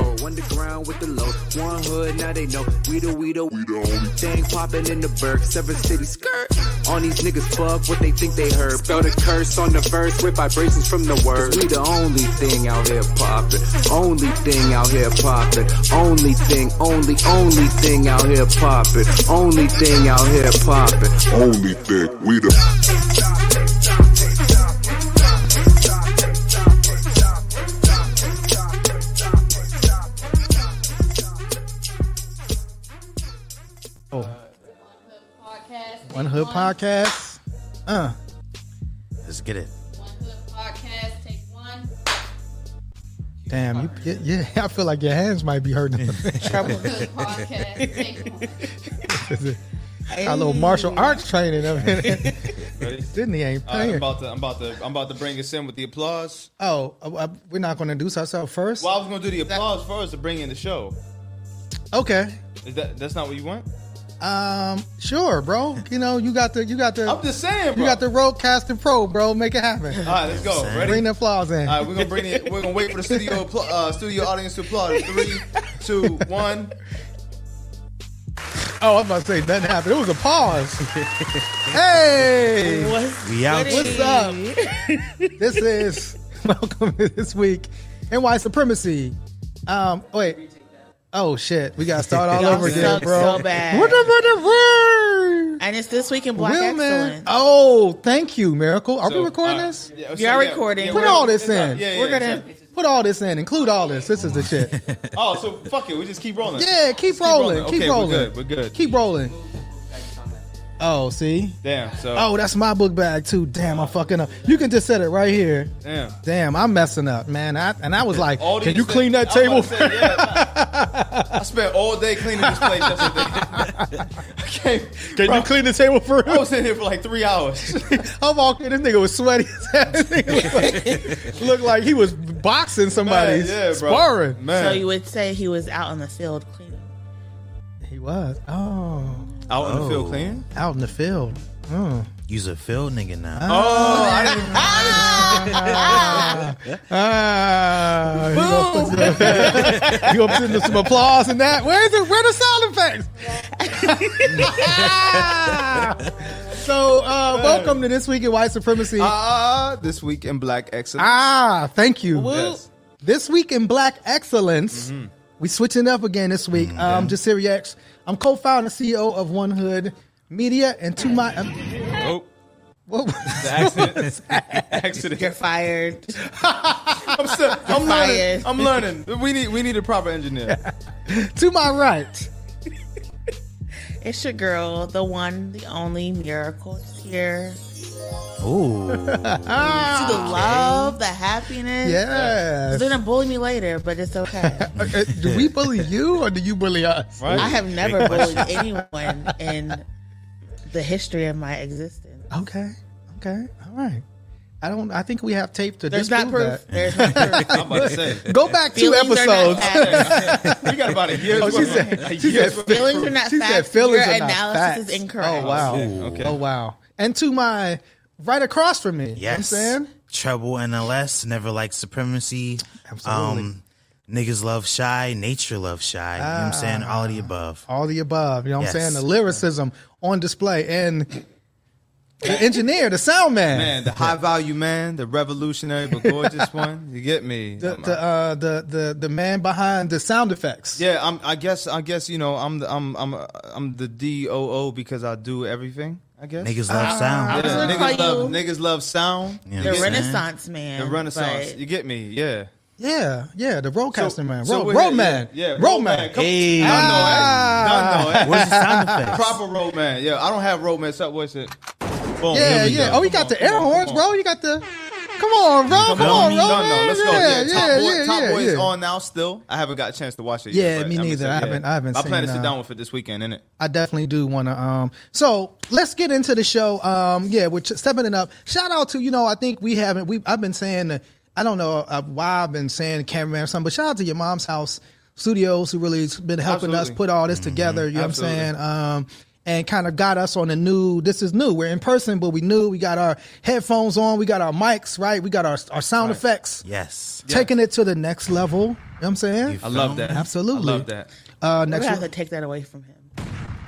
roll. Underground with the low. One hood, now they know. We the, we the, we the only thing popping in the Burke. Seven City skirt. On these niggas fuck what they think they heard. Spell the curse on the verse with vibrations from the words. We the only thing out here popping. Only thing out here popping. Only thing, only, only thing out here popping. Only thing out here popping. Only thing, we the. One Hood Podcast. Uh, Let's get it. One Hood Podcast. Take one. damn, you, yeah, yeah, I feel like your hands might be hurting. One Hood Podcast. Take one. Got a little martial arts training up in there. Ready? Sydney ain't All right, I'm about to, I'm about to, I'm about to bring us in with the applause. Oh, uh, uh, we're not going to introduce ourselves first. Well, I was gonna do the applause first to bring in the show. Okay. Is that that's not what you want? Um, sure, bro. You know, you got the, you got the, I'm just saying, bro. you got the roadcasting pro, bro. Make it happen. All right, let's go. Ready? Bring the applause in. All right, we're gonna bring it. We're gonna wait for the studio appla- uh, studio audience to applaud. Three, two, one. Oh, I'm about to say nothing happened. It was a pause. hey, We out. what's up? this is welcome to this week in white supremacy. Um, wait. Oh shit, we gotta start all over again, bro. so bad. What the what the word? And it's this week in Black Will, man. Excellence. Oh, thank you, Miracle. Are So, we uh, recording all right. this? Yeah, We are recording. yeah, Put all this it's out. in. Yeah, yeah, We're gonna. it's Put all this in. Include all this. This is the shit. Oh, so fuck it. We just keep rolling. Yeah, keep Just rolling. Okay, Keep rolling. We're good. We're good. Keep rolling. Oh, see? Damn. So. Oh, that's my book bag too. Damn, I'm fucking up. You can just set it right here. Damn. Damn, I'm messing up, man. I, and I was like, All can you things- clean that I table? was say, yeah, nah. I spent all day cleaning this place yesterday. I came, Can bro, you clean the table for I was in here for like three hours. I'm walking. This nigga was sweaty. as hell. This looked like, looked like he was boxing somebody, Man, yeah, bro. sparring. Man. So you would say he was out on the field cleaning. He was. Oh, out in the field Oh. cleaning? out in the field. Oh. Use a field nigga now. Oh, I didn't even. Ah, you gonna put some- you gonna put in some applause and that? Where's the where the sound effects? so, uh, welcome to this week in white supremacy. Ah, this week in Black Excellence. ah, thank you. Yes. This week in Black Excellence, we switching up again this week. Um, Jasiri X. I'm co-founder and CEO of One Hood Media, and to my um, Oh, what- the accident. accident. You're fired. I'm, still, I'm learning. I'm learning. We need we need a proper engineer. to my right. It's your girl, the one, the only miracle here. Ooh. To the love, the happiness. Yes. They're gonna bully me later, but it's okay. Do we bully you or do you bully us? Right? I have never bullied anyone in the history of my existence. Okay. Okay. All right. I don't. I think we have tape to There's not disprove proof. There's not proof. I'm about to say. Go back two Feelings episodes. facts. We got about a year's Oh, she said- she said worth- Feelings are not She said facts. feelings Your are not analysis facts. is incorrect. Oh wow. Okay. Oh wow. And to my right across from me. You know what I'm Yes. saying. Treble NLS, never like supremacy. Absolutely. Um, niggas love shy, nature loves shy. you know what I'm saying? All of the above. All the above. You know what I'm saying? The lyricism on display and the engineer, the sound man. Man, the high value man, the revolutionary but gorgeous one. You get me? The, the, uh, the the the man behind the sound effects. yeah, I'm, I guess. I guess you know. I'm the I'm I'm I'm the DOO because I do everything. I guess. Niggas love sound. Yeah, niggas love niggas love sound. You know the what I'm saying? Renaissance man. The Renaissance. but You get me? Yeah. Yeah, yeah, the RODECaster man, so road, we're road man, Yeah, yeah road road man. Come- Hey. Done know it. Done know it. Where's the sound effects? Proper road man. Yeah, I don't have road man. So what's it? Boom. Yeah, yeah. Oh, you got the air horns, bro. You got the. Come on, bro. Come, Come on, on, bro. no, no, let's go. Yeah, Yeah, yeah, Top Boy, yeah, Top yeah, Boy is yeah. on now. Still, I haven't got a chance to watch it. Yeah, yet, but me I'm neither. I haven't- I haven't I plan to sit uh, down with it this weekend, innit? I definitely do want to. Um, so let's get into the show. Um, yeah, we're ch- stepping it up. Shout out to you know, I think we haven't. We I've been saying I don't know uh, why I've been saying cameraman or something, but shout out to your mom's house studios who really has been helping us put all this together. You know Absolutely. what I'm saying? Um, and kind of got us on the new. This is new. We're in person, but we knew we got our headphones on, we got our mics, right? We got our our sound effects, Yes. taking it to the next level. You know what I'm saying? I love that. Absolutely. I love that. Uh, We next have to take that away from him.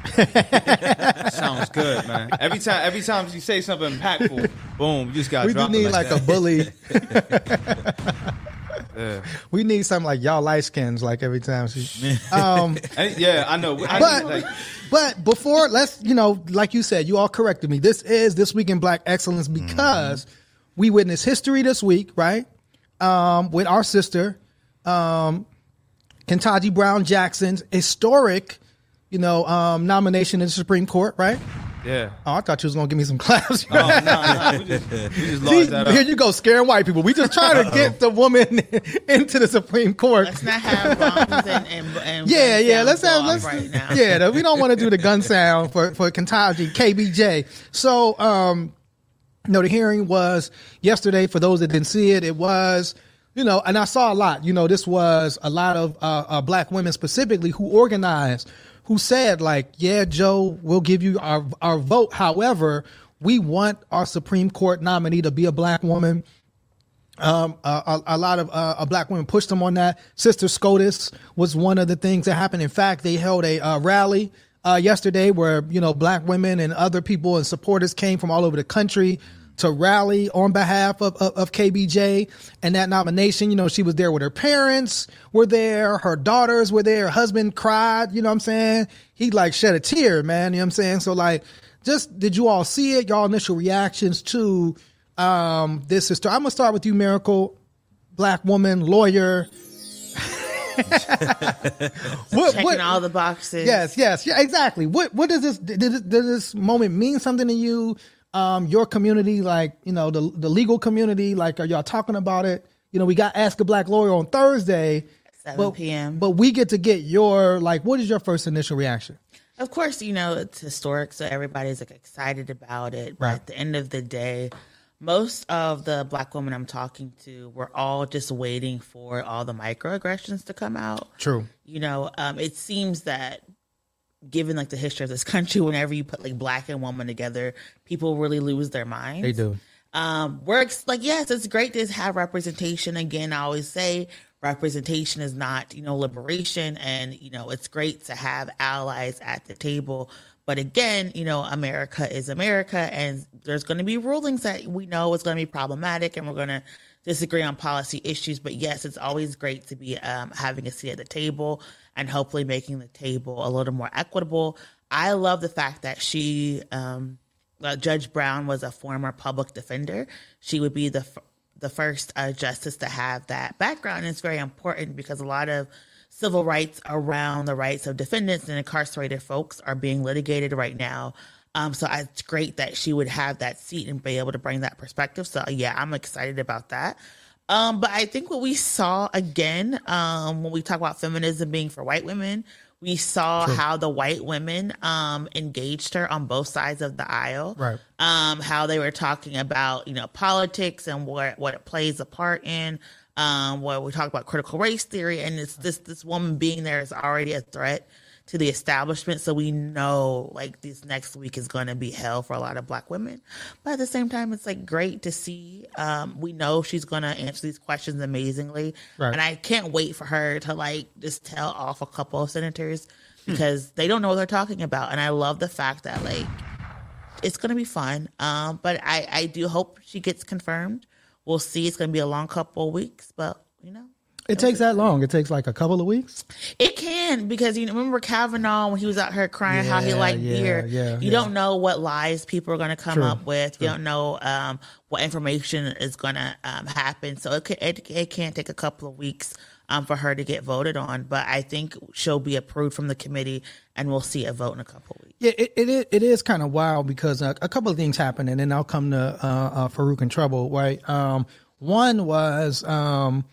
Sounds good, man. Every time, every time you say something impactful, boom, you just got. we do need like a bully. Yeah. We need something like y'all light skins, like every time. She, um, yeah, I know. I But- like, but before, let's you know, like you said, you all corrected me. This is this week in Black Excellence because we witnessed history this week, right? Um, with our sister, um, Ketanji Brown Jackson's historic, you know, um, nomination in the Supreme Court, right? Yeah. Oh, I thought you was gonna give me some claps. Oh, no, no, we just, we just See, that here up. you go, scaring white people. We just trying to get the woman into the Supreme Court. Let's not have bombs and, and, and Yeah, yeah. Let's have let's right now. yeah. We don't want to do the gun sound for for Ketanji KBJ. So um, no, the hearing was yesterday. For those that didn't see it, it was you know, and I saw a lot. You know, this was a lot of uh, uh, black women specifically who organized, who said like, yeah, Joe, we'll give you our our vote. However, we want our Supreme Court nominee to be a black woman um, a, a, a lot of uh, uh, black women pushed them on that. Sister SCOTUS was one of the things that happened. In fact, they held a uh, rally uh, yesterday where you know black women and other people and supporters came from all over the country to rally on behalf of, of, of KBJ and that nomination. You know, she was there with her parents were there, her daughters were there, her husband cried. You know what I'm saying? He like shed a tear, man. You know what I'm saying? So like, just did you all see it? Y'all initial reactions to um, this is. I'm gonna start with you, Miracle, black woman, lawyer. what, Checking what, all the boxes. yes, yes, yeah, exactly. What what does this did, does this moment mean something to you? Um, your community, like you know, the the legal community, like are y'all talking about it? You know, we got Ask a Black Lawyer on Thursday, 7 but, p.m. But we get to get your like, what is your first initial reaction? Of course, you know, it's historic, so everybody's like excited about it. But Right. at the end of the day, most of the black women I'm talking to were all just waiting for all the microaggressions to come out. True. You know, um, it seems that given like the history of this country, whenever you put like black and woman together, people really lose their minds. They do. Um, we're like, yes, it's great to have representation. Again, I always say representation is not, you know, liberation. And, you know, it's great to have allies at the table. But again, you know, America is America and there's going to be rulings that we know is going to be problematic and we're going to disagree on policy issues. But yes, it's always great to be um, having a seat at the table and hopefully making the table a little more equitable. I love the fact that she, um, uh, Judge Brown was a former public defender. She would be the f- the first uh, justice to have that background. And it's very important because a lot of civil rights around the rights of defendants and incarcerated folks are being litigated right now. Um, so it's great that she would have that seat and be able to bring that perspective. So yeah, I'm excited about that. Um, but I think what we saw again um, when we talk about feminism being for white women, we saw how the white women um, engaged her on both sides of the aisle. Right. Um, how they were talking about you know politics and what what it plays a part in. Um, where we talk about critical race theory, and it's this this woman being there is already a threat to the establishment. So we know like this next week is going to be hell for a lot of black women. But at the same time, it's like great to see. Um, we know she's going to answer these questions amazingly. Right. And I can't wait for her to like just tell off a couple of senators because they don't know what they're talking about. And I love the fact that like it's going to be fun. Um, but I, I do hope she gets confirmed. We'll see. It's going to be a long couple of weeks, but you know, It takes that long. It takes like a couple of weeks. it can because you remember Kavanaugh when he was out here crying how he Yeah, liked yeah, beer. yeah, you yeah. don't know what lies people are going to come True, up with. You don't know um, what information is going to um, happen. So it, can, it it can take a couple of weeks um, for her to get voted on. But I think she'll be approved from the committee, and we'll see a vote in a couple of weeks. Yeah, it, it is. It is kind of wild because uh, a couple of things happened, and then I'll come to uh, uh, Farouk in trouble. Right. Um, one was um,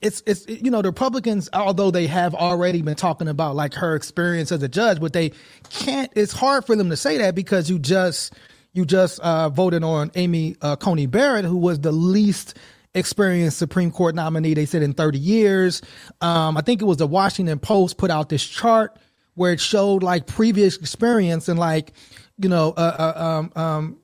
it's it's you know the Republicans, although they have already been talking about like her experience as a judge, but they can't. It's hard for them to say that because you just you just uh, voted on Amy uh, Coney Barrett, who was the least experienced Supreme Court nominee. They said in 30 years. Um, I think it was the Washington Post put out this chart where it showed like previous experience and like you know uh, uh, um, um,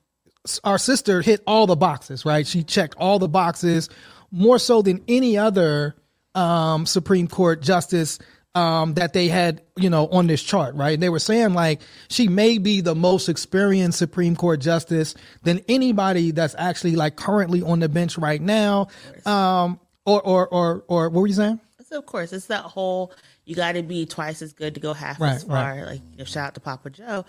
our sister hit all the boxes right she checked all the boxes more so than any other um, supreme court justice um, that they had you know on this chart right? They were saying like she may be the most experienced supreme court justice than anybody that's actually like currently on the bench right now. Um, or or or or what were you saying? So of course, it's that whole you got to be twice as good to go half Right, as far. Like you know, shout out to Papa Joe,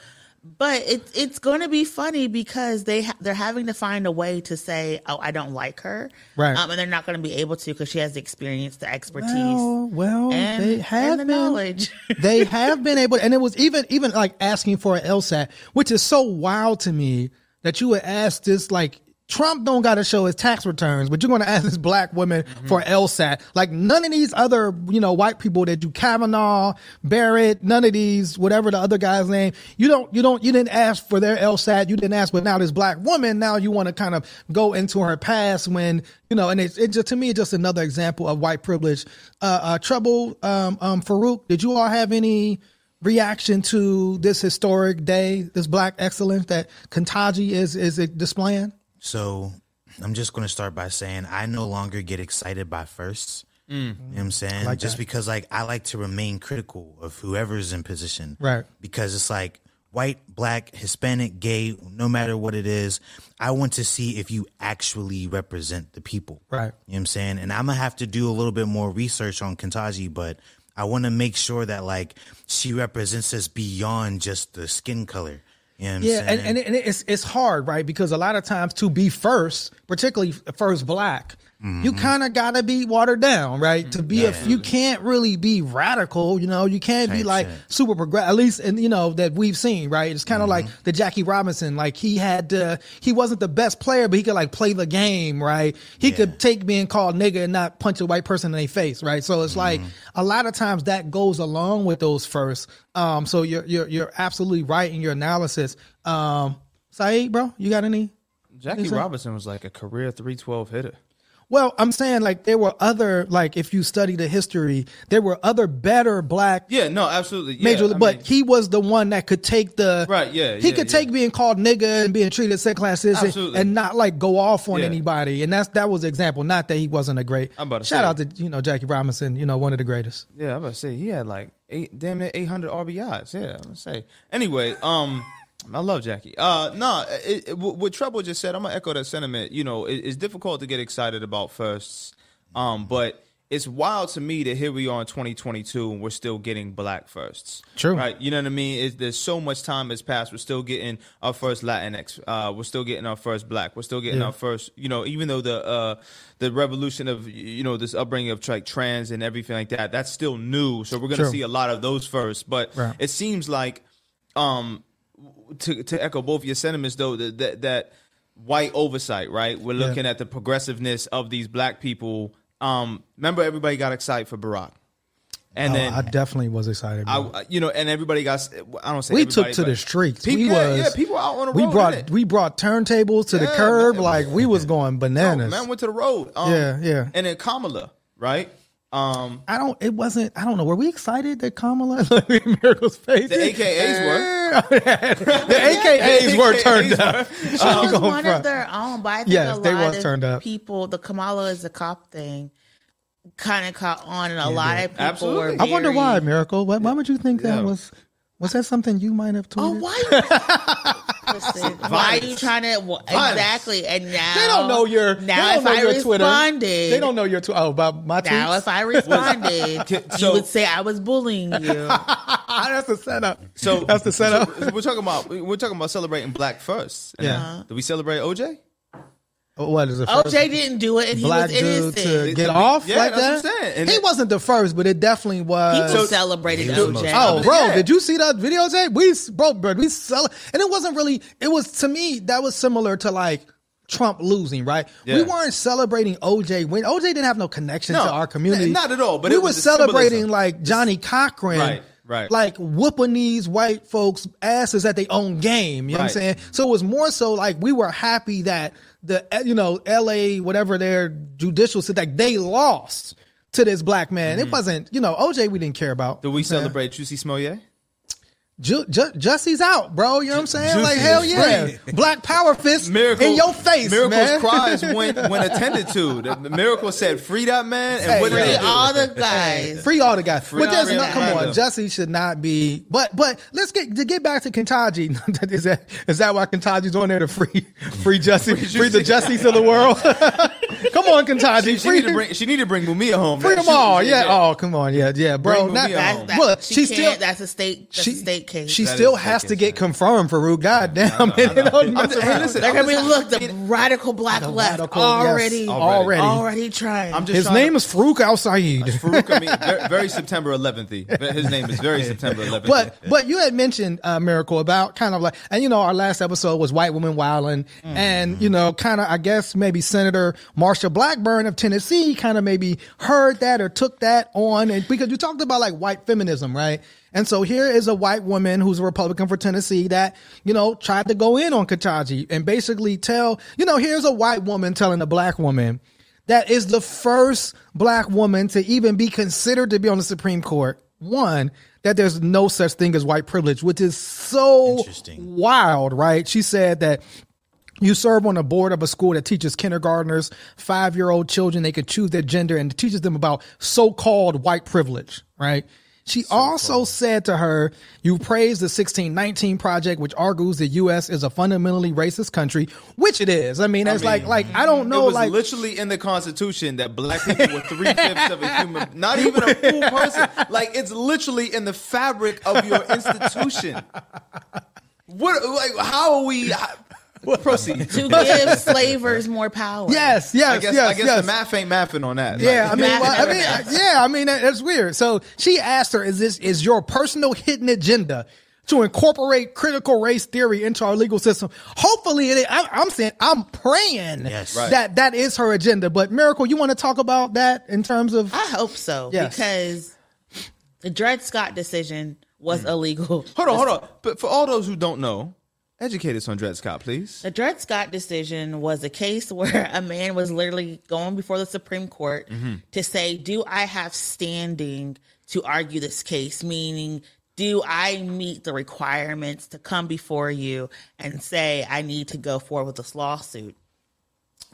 but it's it's going to be funny because they ha- they're having to find a way to say, oh, I don't like her, Right. Um, and they're not going to be able to because she has the experience, the expertise, well, well and, they have and the been knowledge. they have been able, and it was even even like asking for an LSAT, which is so wild to me that you would ask this like. Trump don't got to show his tax returns, but you're going to ask this black woman for LSAT. Like none of these other, you know, white people that do Kavanaugh, Barrett, none of these, whatever the other guy's name. You don't, you don't, you didn't ask for their LSAT. You didn't ask, but now this black woman, now you want to kind of go into her past when, you know, and it's, it just, to me, it's just another example of white privilege. Uh, uh, trouble, um, um, Farouk, did you all have any, reaction to this historic day, this black excellence that Ketanji is is displaying? So I'm just going to start by saying I no longer get excited by firsts. Mm. You know what I'm saying? like just that. because like I like to remain critical of whoever's in position. Right. Because it's like white, black, Hispanic, gay, no matter what it is, I want to see if you actually represent the people. Right. You know what I'm saying? And I'm gonna have to do a little bit more research on Ketanji, but I want to make sure that like she represents us beyond just the skin color. You know Yeah, and, and, and it's it's hard, right? Because a lot of times to be first, particularly first black, you kind of gotta be watered down, right? To be a, you can't really be radical, you know. You can't be like shit. super progressive. At least, and you know that we've seen, right? It's kind of like the Jackie Robinson. Like he had, to, he wasn't the best player, but he could like play the game, right? He could take being called nigga and not punch a white person in their face, right? So it's like a lot of times that goes along with those first. Um, so you're you're you're absolutely right in your analysis. Um, Saeed, bro, you got any? Jackie Robinson was like a career 312 hitter. Well, I'm saying like there were other like if you study the history, there were other better black Yeah, no, absolutely. Yeah, major, I but mean, he was the one that could take the Right, yeah, He yeah, could yeah. take being called nigga and being treated second class citizen and not like go off on anybody, and that's that was the example. Not that he wasn't a great. I'm about to shout out to you know Jackie Robinson, you know one of the greatest. yeah, I'm about to say he had like eight, damn near 800 RBIs. Yeah, I'm gonna say. Anyway, um, I love Jackie. Uh, no, it, it, what Trouble just said, I'm gonna echo that sentiment. You know, it, it's difficult to get excited about firsts, um, but it's wild to me that here we are in 2022 and we're still getting black firsts. True. right? You know what I mean? It's, there's so much time has passed. We're still getting our first Latinx. Uh, we're still getting our first black. We're still getting Yeah. our first. You know, even though the uh, the revolution of you know this upbringing of like trans and everything like that, that's still new. So we're gonna True. see a lot of those first. But Right. it seems like, um, to to echo both your sentiments though, that that, that white oversight, right? We're looking at the progressiveness of these black people. Um, remember, everybody got excited for Barack, and Oh, then I definitely was excited. I, you know, and everybody got. I don't say we took to the streets. People, we yeah, was yeah, people out on the we road. brought we brought turntables to the curb. man. Like we was going No, bananas. man went to the road. Um, Yeah, yeah. And then Kamala, right? Um, I don't. It wasn't. I don't know. Were we excited that Kamala? Look at Miracle's face. The AKAs were. the AKAs were turned AKAs up. She was one front. of their own, but I think Yes, a they lot was of turned up. people, the Kamala is a cop thing, kind of caught on, and a lot of people Absolutely. were. I wonder why, Miracle. Why, why would you think that was? Was that something you might have Oh, tweeted? why? Listen, why are you trying to wh- exactly? And now They don't know your. Now, if I your Twitter. responded, They don't know your Twitter. Oh, about my tweets. Now, if I responded, you would say I was bullying you. That's the setup. so that's the setup. so we're talking about we're talking about celebrating black first. Yeah. Did we celebrate OJ? Oh, what is it? first? OJ didn't do it, and he black was dude innocent. to get off yeah, like that's that. what I'm saying. And he it- wasn't the first, but it definitely was. People So- celebrated He was OJ. Oh, bro, Yeah. did you see that video, Jay? We, bro, bro, we sell, and it wasn't really. It was to me that was similar to like Trump losing, right? We Yeah. weren't celebrating OJ when OJ didn't have no connection No, to our community, n- not at all, but we it were was the celebrating symbolism. like Johnnie Cochran, Right, right. like whooping these white folks' asses at their own game. You know what I'm Right. saying? So it was more so like we were happy that the you know L.A. whatever their judicial said like they lost to this black man. Mm-hmm. It wasn't you know OJ we didn't care about. Did we Yeah. celebrate Jussie Smollett? Ju- Ju- Jussie's out, bro. You know what I'm saying? like hell is yeah, Black Power fist Miracle in your face, Miracle's man. cries when when attended to. The, the miracle said, "Free that man," and Hey, what Free all the guys. Free all the guys. Free but there's all no, the come guys. on, Jussie should not be. But but let's get to get back to Ketanji. is that is that why Ketanji's on there to free free Jussie, free, the Jussies of the world? come on, Ketanji, She, she free, need to bring. She need to bring Mumia home. free That- them she- all. she- Yeah. Oh, come on. Yeah, yeah, bro. Bring Not, Mumia That's, home. that, Look, she she still- that's a state. That's she a state case. she That still is has to taken, get confirmed for Farouk. Goddamn, man. They I'm- hey, listen, They're I'm gonna just- look the radical black The left radical, yes, already, already. already trying. I'm just His trying name to, is Farouk Al Saeed. Farouk. I mean, very, very September 11th. His name is very September 11th. But but you had mentioned uh, miracle about kind of like and you know our last episode was white women wilding and you know kind of I guess maybe Senator Marsha Blackburn of Tennessee kind of maybe heard that or took that on and because you talked about like white feminism right and so here is a white woman who's a Republican for Tennessee that you know tried to go in on Ketanji and basically tell you know here's a white woman telling a black woman that is the first black woman to even be considered to be on the Supreme Court. One, that there's no such thing as white privilege, which is so Interesting. wild, right? She said that you serve on the board of a school that teaches kindergartners, five year old children, they could choose their gender and teaches them about so called white privilege, right? She also said to her, You praise the 1619 Project, which argues the U.S. is a fundamentally racist country, which it is. I mean, it's like, like I don't know, it was like, literally in the Constitution that black people were three fifths of a human, not even a full person. Like it's literally in the fabric of your institution. What? Like how are we? How, proceed. to give slavers more power. yes, yes, I guess, yes, I guess yes. the math ain't mathing on that. Yeah, I Like, mean, well, I mean, does. yeah, I mean, that- that's weird. So she asked her, "Is this is your personal hidden agenda to incorporate critical race theory into our legal system?" Hopefully, it. I, I'm saying, I'm praying Yes. Right. that that is her agenda. But Miracle, you want to talk about that in terms of? I hope so Yes. because the Dred Scott decision was hmm. illegal. hold on, hold on. But for all those who don't know, educate us on Dred Scott, please. The Dred Scott decision was a case where a man was literally going before the Supreme Court mm-hmm. to say, Do I have standing to argue this case? Meaning, do I meet the requirements to come before you and say, I need to go forward with this lawsuit?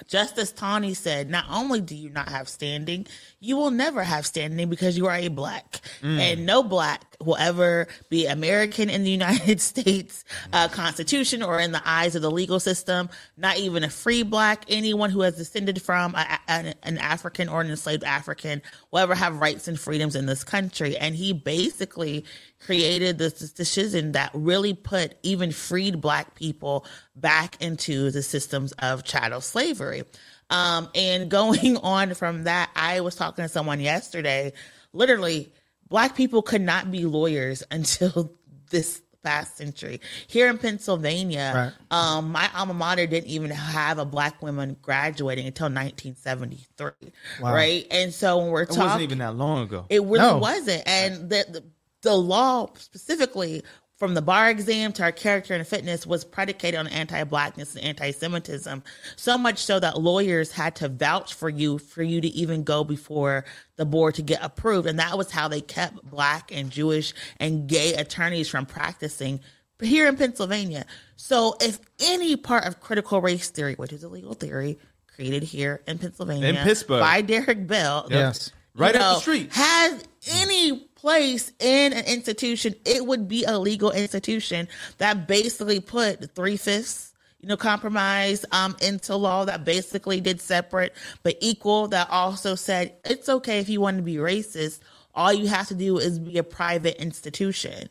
Justice Taney said, not only do you not have standing, you will never have standing because you are a black. Mm. And no black will ever be American in the United States uh, Constitution or in the eyes of the legal system, not even a free black. Anyone who has descended from a, an, an African or an enslaved African will ever have rights and freedoms in this country. And he basically created this, decision that really put even freed black people back into the systems of chattel slavery. Um, and going on from that, I was talking to someone yesterday. Literally, black people could not be lawyers until this past century. Here in Pennsylvania, um, my alma mater didn't even have a black woman graduating until 1973. Right. And so when we're It talking, it wasn't even that long ago. it really No. wasn't. And the, the the law specifically from the bar exam to our character and fitness was predicated on anti-blackness and anti-Semitism. So much so that lawyers had to vouch for you for you to even go before the board to get approved. And that was how they kept black and Jewish and gay attorneys from practicing here in Pennsylvania. So if any part of critical race theory, which is a legal theory created here in Pennsylvania In Pittsburgh. by Derrick Bell, Yes. Right you up the street. Has any place in an institution, it would be a legal institution that basically put three fifths, you know, compromise um into law that basically did separate but equal. That also said it's okay if you want to be racist. All you have to do is be a private institution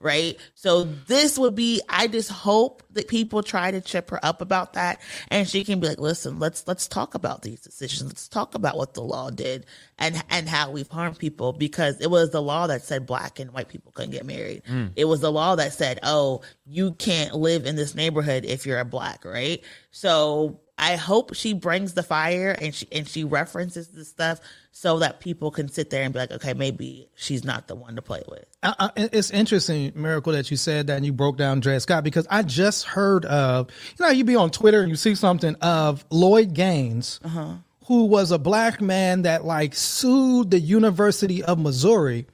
right? So this would be I just hope that people try to trip her up about that and she can be like, "Listen, let's let's talk about these decisions. Let's talk about what the law did and and how we've harmed people because it was the law that said black and white people couldn't get married. Mm. It was the law that said, "Oh, you can't live in this neighborhood if you're a black," right? So I hope she brings the fire and she and she references the stuff so that people can sit there and be like, okay, maybe she's not the one to play with. It's interesting, Miracle, that you said that and you broke down Dred Scott because I just heard of, you know, you be on Twitter and you see something of Lloyd Gaines, uh-huh. who was a black man that like sued the University of Missouri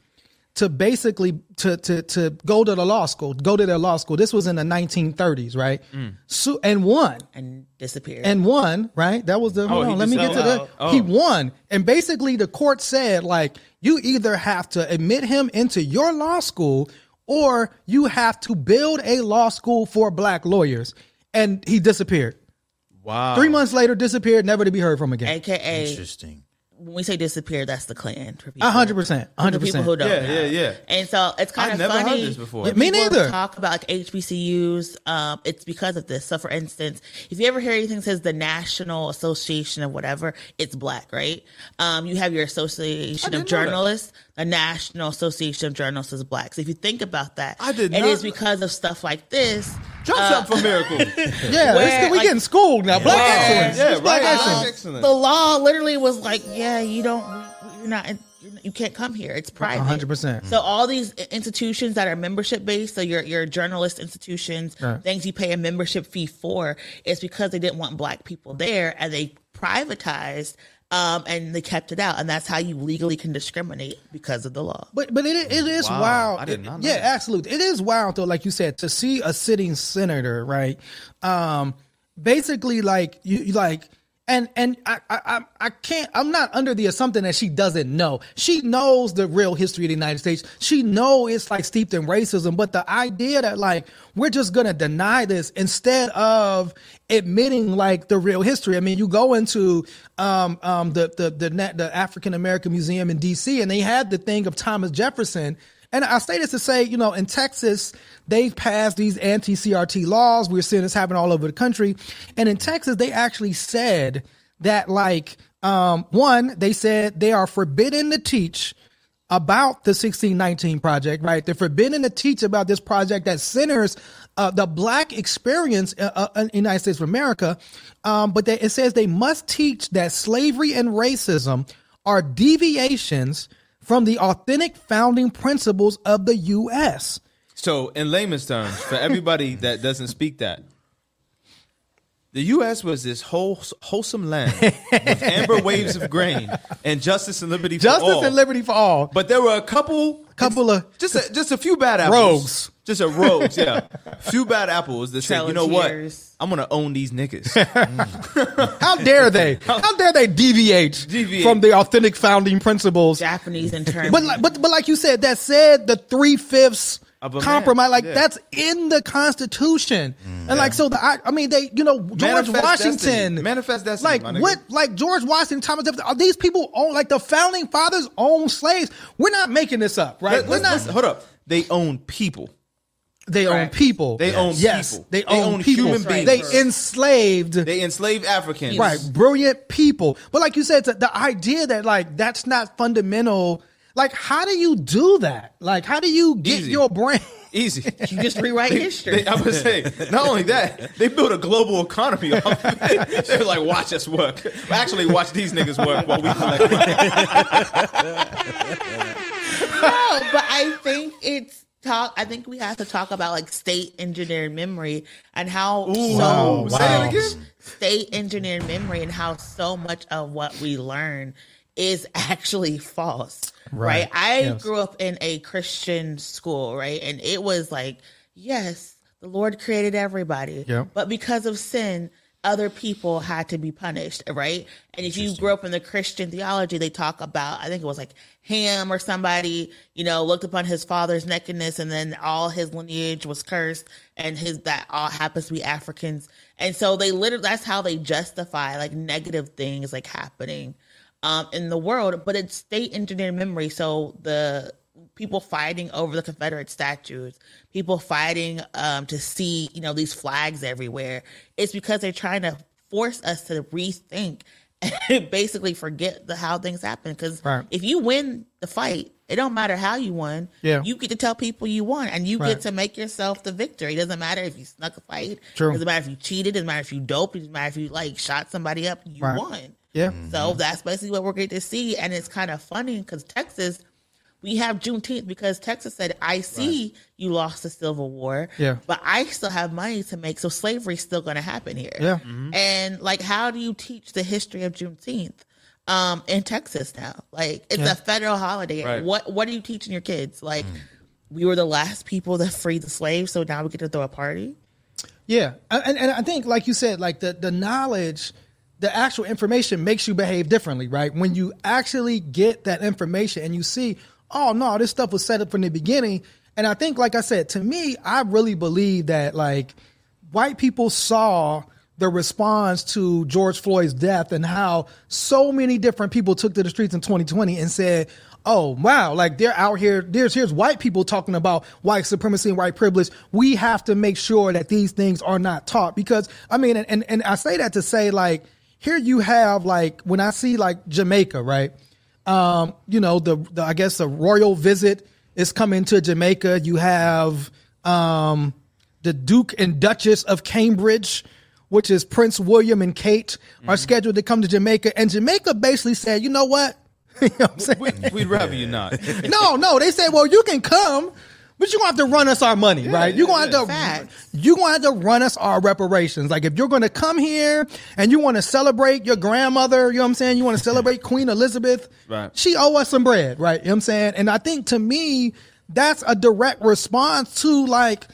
to basically to to to go to the law school, go to their law school. This was in the 1930s, right? Mm. So and won and disappeared. and won, right? That was the. Oh, hold he on, let me get to oh, the. oh. He won, and basically the court said like you either have to admit him into your law school or you have to build a law school for black lawyers, and he disappeared. Wow. Three months later, disappeared, never to be heard from again. AKA, Interesting. When we say disappear, that's the Klan. A hundred percent, a hundred the people who percent. don't Yeah, know. yeah, yeah. And so it's kind I've of never heard funny. this before. when Me neither. Talk about like HBCUs. Um, it's because of this. So, for instance, if you ever hear anything that says the National Association of whatever, it's black, right? Um, you have your Association of know that. Journalists. The National Association of Journalists is black. So, if you think about that, I did It not- is because of stuff like this. Jump uh, shot for miracle. Yeah, Where, it's- we like- getting schooled now. Black Yeah, excellence. yeah, It's black right. excellence. Black excellence. The law literally was like, yeah, you don't, you're not, you can't come here. It's private. Hundred percent. So all these institutions that are membership based, so your your journalist institutions, Right. things you pay a membership fee for, is because they didn't want black people there, and they privatized, um, and they kept it out, and that's how you legally can discriminate because of the law. But but it it is Wow, wild. I did not know yeah, that. absolutely. It is wild though, like you said, to see a sitting senator, right? Um, basically, like you, you like. And and I, I I- can't I'm not under the assumption that she doesn't know. She knows the real history of the United States. She know it's like steeped in racism, but the idea that like we're just gonna deny this instead of admitting like the real history. I mean, you go into um um the the the, the African American Museum in D.C. and they had the thing of Thomas Jefferson. And I say this to say, you know, in Texas, they've passed these anti CRT laws. We're seeing this happen all over the country. And in Texas, they actually said that, like, um, one, they said they are forbidden to teach about the 1619 project, right? They're forbidden to teach about this project that centers uh, the black experience uh, uh, in the United States of America. Um, but it says they must teach that slavery and racism are deviations from the authentic founding principles of the U.S. So, in layman's terms, for everybody that doesn't speak that, the U.S. was this whole wholesome land with amber waves of grain and justice and liberty for Justice all. and liberty for all. But there were a couple, Couple of- just a, just a few bad apples, Rogues. Just a rogues, yeah, few bad apples that said, you know what, I'm gonna own these niggas. How dare they? How dare they deviate, Deviate. from the authentic founding principles? Japanese in terms, But like, but but like you said, that said the three fifths Of a compromise, man, like yeah. that's in the Constitution, mm. and like so the I, I mean they you know George Manifest Washington, destiny. Manifest destiny, like my nigga. what like George Washington, Thomas Jefferson, are these people own like the founding fathers own slaves? We're not making this up, right? Let- We're let's- not. let's- hold up, they own people. They own people. They own yes, people. they They own, own people. human beings. They enslaved. They enslaved Africans. Right, brilliant people. But like you said, the, the idea that like that's not fundamental. Like, how do you do that? Like, how do you get Easy. your brain? Easy. you just rewrite history. They, I would say, not only that, they built a global economy off of it. They're like, watch us work. Actually, watch these niggas work while we collect money. no, but I think it's talk. I think we have to talk about like state engineered memory and how so wow, Say wow. again. state engineered memory and how so much of what we learn is actually false. Right. Right. I Yes. grew up in a Christian school, right? And it was like, yes, the Lord created everybody. Yep. But because of sin, other people had to be punished, right? And if you grew up in the Christian theology, they talk about, I think it was like Ham or somebody, you know, looked upon his father's nakedness and then all his lineage was cursed and his, that all happens to be Africans. And so they literally, that's how they justify like negative things like happening um, in the world, but it's state engineered memory. So the people fighting over the Confederate statues, people fighting um, to see, you know, these flags everywhere. It's because they're trying to force us to rethink and basically forget the how things happen. Because Right. if you win the fight, it don't matter how you won. Yeah. You get to tell people you won, and you Right. get to make yourself the victor. It doesn't matter if you snuck a fight. True. It doesn't matter if you cheated. It doesn't matter if you doped. It doesn't matter if you like shot somebody up. You Right. won. Yeah. So that's basically what we're going to see. And it's kind of funny because Texas, we have Juneteenth because Texas said, I see you lost the Civil War, Yeah. but I still have money to make. So slavery's still going to happen here. Yeah. And like, how do you teach the history of Juneteenth? um, in Texas now. Like it's Yeah. a federal holiday. Right. What what are you teaching your kids? Like Mm. we were the last people that freed the slaves, so now we get to throw a party. Yeah, and, and I think, like you said, like the the knowledge, the actual information makes you behave differently, right? When you actually get that information and you see, oh no, this stuff was set up from the beginning. And I think, like I said, to me, I really believe that like white people saw the response to George Floyd's death and how so many different people took to the streets in 2020 and said, "Oh wow, like they're out here. There's here's white people talking about white supremacy and white privilege. We have to make sure that these things are not taught because I mean, and and, and I say that to say like here you have like when I see like Jamaica, right? Um, you know the, the I guess the royal visit is coming to Jamaica. You have um the Duke and Duchess of Cambridge, which is Prince William and Kate, are scheduled to come to Jamaica. And Jamaica basically said, you know what? you know what? We, we'd rather you not. no, no. They said, well, you can come, but you're gonna have to run us our money, right? You're gonna have to Facts. you're gonna have to run us our reparations. Like if you're gonna come here and you want to celebrate your grandmother, you know what I'm saying? You want to celebrate Queen Elizabeth, Right. She owe us some bread, right? You know what I'm saying? And I think to me, that's a direct response to like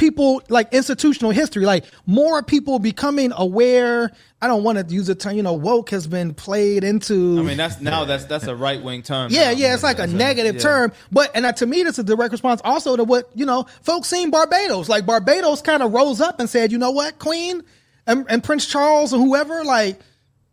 people like institutional history, like more people becoming aware. I don't want to use the term, you know, woke has been played into. I mean, that's now that's that's a right wing term. Yeah, now. yeah, it's like a negative yeah. term, but and uh, to me, that's a direct response also to what you know folks seen Barbados. Like Barbados kind of rose up and said, you know what, Queen and, and Prince Charles and whoever, like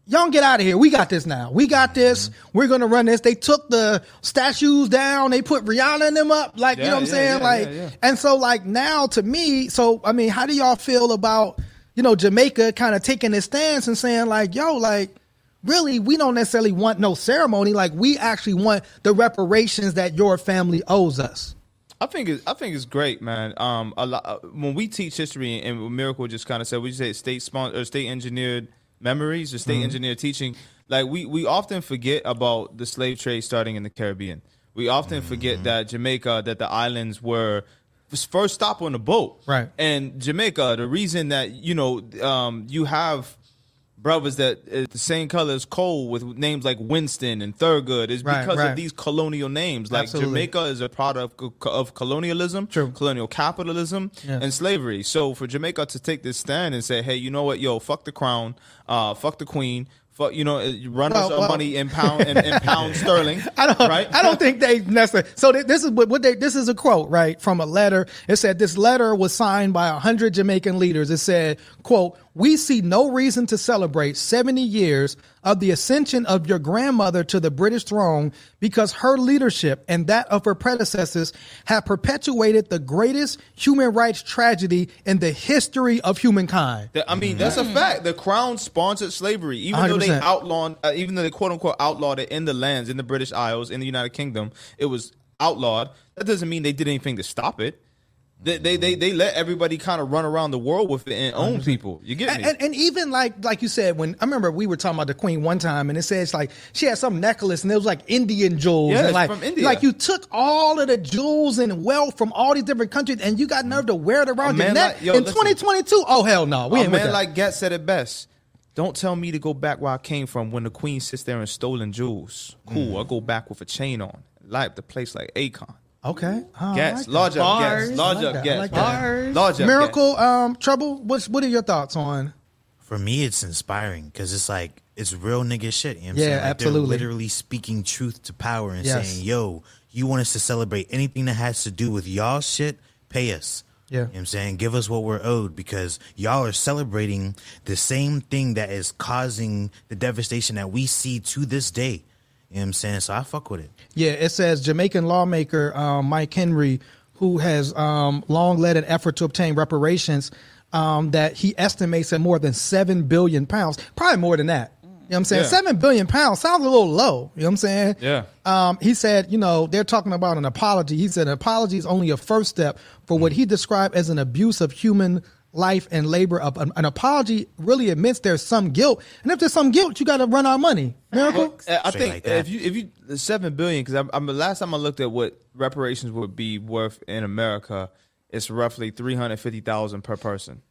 y'all get out of here. We got this now. We got this. Mm-hmm. We're gonna run this. They took the statues down. They put Rihanna and them up. Like you know what I'm saying? yeah, like yeah, yeah. and so like now to me, so I mean, how do y'all feel about you know Jamaica kind of taking this stance and saying like, yo, like really, we don't necessarily want no ceremony. Like we actually want the reparations that your family owes us. I think it, I think it's great, man. Um, a lot uh, when we teach history, and Miracle just kind of said, we say state spon- or state engineered memories or state engineer teaching. Like we we often forget about the slave trade starting in the Caribbean. We often forget that Jamaica, that the islands were first stop on the boat, Right. And Jamaica, the reason that you know um, you have brothers that the same color as Cole with names like Winston and Thurgood is Right, because right. of these colonial names. Like Absolutely. Jamaica is a product of, of colonialism, True. colonial capitalism, Yeah. and slavery. So for Jamaica to take this stand and say, "Hey, you know what? Yo, fuck the crown, uh, fuck the queen." Fuck, you know, uh, run us Well, our well- money in pound in, in pound sterling. I don't. right? I don't think they necessarily. So th- this is what, what they. This is a quote right from a letter. It said this letter was signed by a hundred Jamaican leaders. It said, "quote We see no reason to celebrate seventy years of the ascension of your grandmother to the British throne because her leadership and that of her predecessors have perpetuated the greatest human rights tragedy in the history of humankind." I mean, that's a fact. The crown sponsored slavery, even though they outlawed, uh, even though they quote unquote outlawed it in the lands, in the British Isles, in the United Kingdom. It was outlawed. That doesn't mean they did anything to stop it. They they they, they let everybody kind of run around the world with it and own people. You get And, me? and, and even like like you said, when I remember we were talking about the queen one time, and it says like she had some necklace and it was like Indian jewels, Yeah, and like from India. like you took all of the jewels and wealth from all these different countries, and you got nerve to wear it around your neck like- yo, in 2022. Oh hell no, we a ain't man like Get said it best. Don't tell me to go back where I came from when the queen sits there and stolen jewels. Cool, mm. I go back with a chain on, light the place like Akon. Okay, Oh, I Gas, like that. large up, Bars. gas, large like up, that, I like. Bars. large up, Miracle, um, trouble. What's what are your thoughts on? For me, it's inspiring because it's like it's real nigga shit. You know what I'm Yeah, saying? Like, absolutely. They're literally speaking truth to power and Yes. saying, "Yo, you want us to celebrate anything that has to do with y'all shit? Pay us." Yeah. You know what I'm saying? Give us what we're owed because y'all are celebrating the same thing that is causing the devastation that we see to this day. You know what I'm saying? So I fuck with it. Yeah, it says Jamaican lawmaker um, Mike Henry, who has um, long led an effort to obtain reparations, um, that he estimates at more than seven billion pounds, probably more than that. You know what I'm saying? Yeah. Seven billion pounds sounds a little low. You know what I'm saying? Yeah. Um, he said, you know, they're talking about an apology. He said an apology is only a first step for what he described as an abuse of human life and labor. Of an, an apology really admits there's some guilt, and if there's some guilt, you got to run our money. Miracle. Uh, I Straight think like if you if you the seven billion because I'm, I'm the last time I looked at what reparations would be worth in America, it's roughly three hundred fifty thousand per person.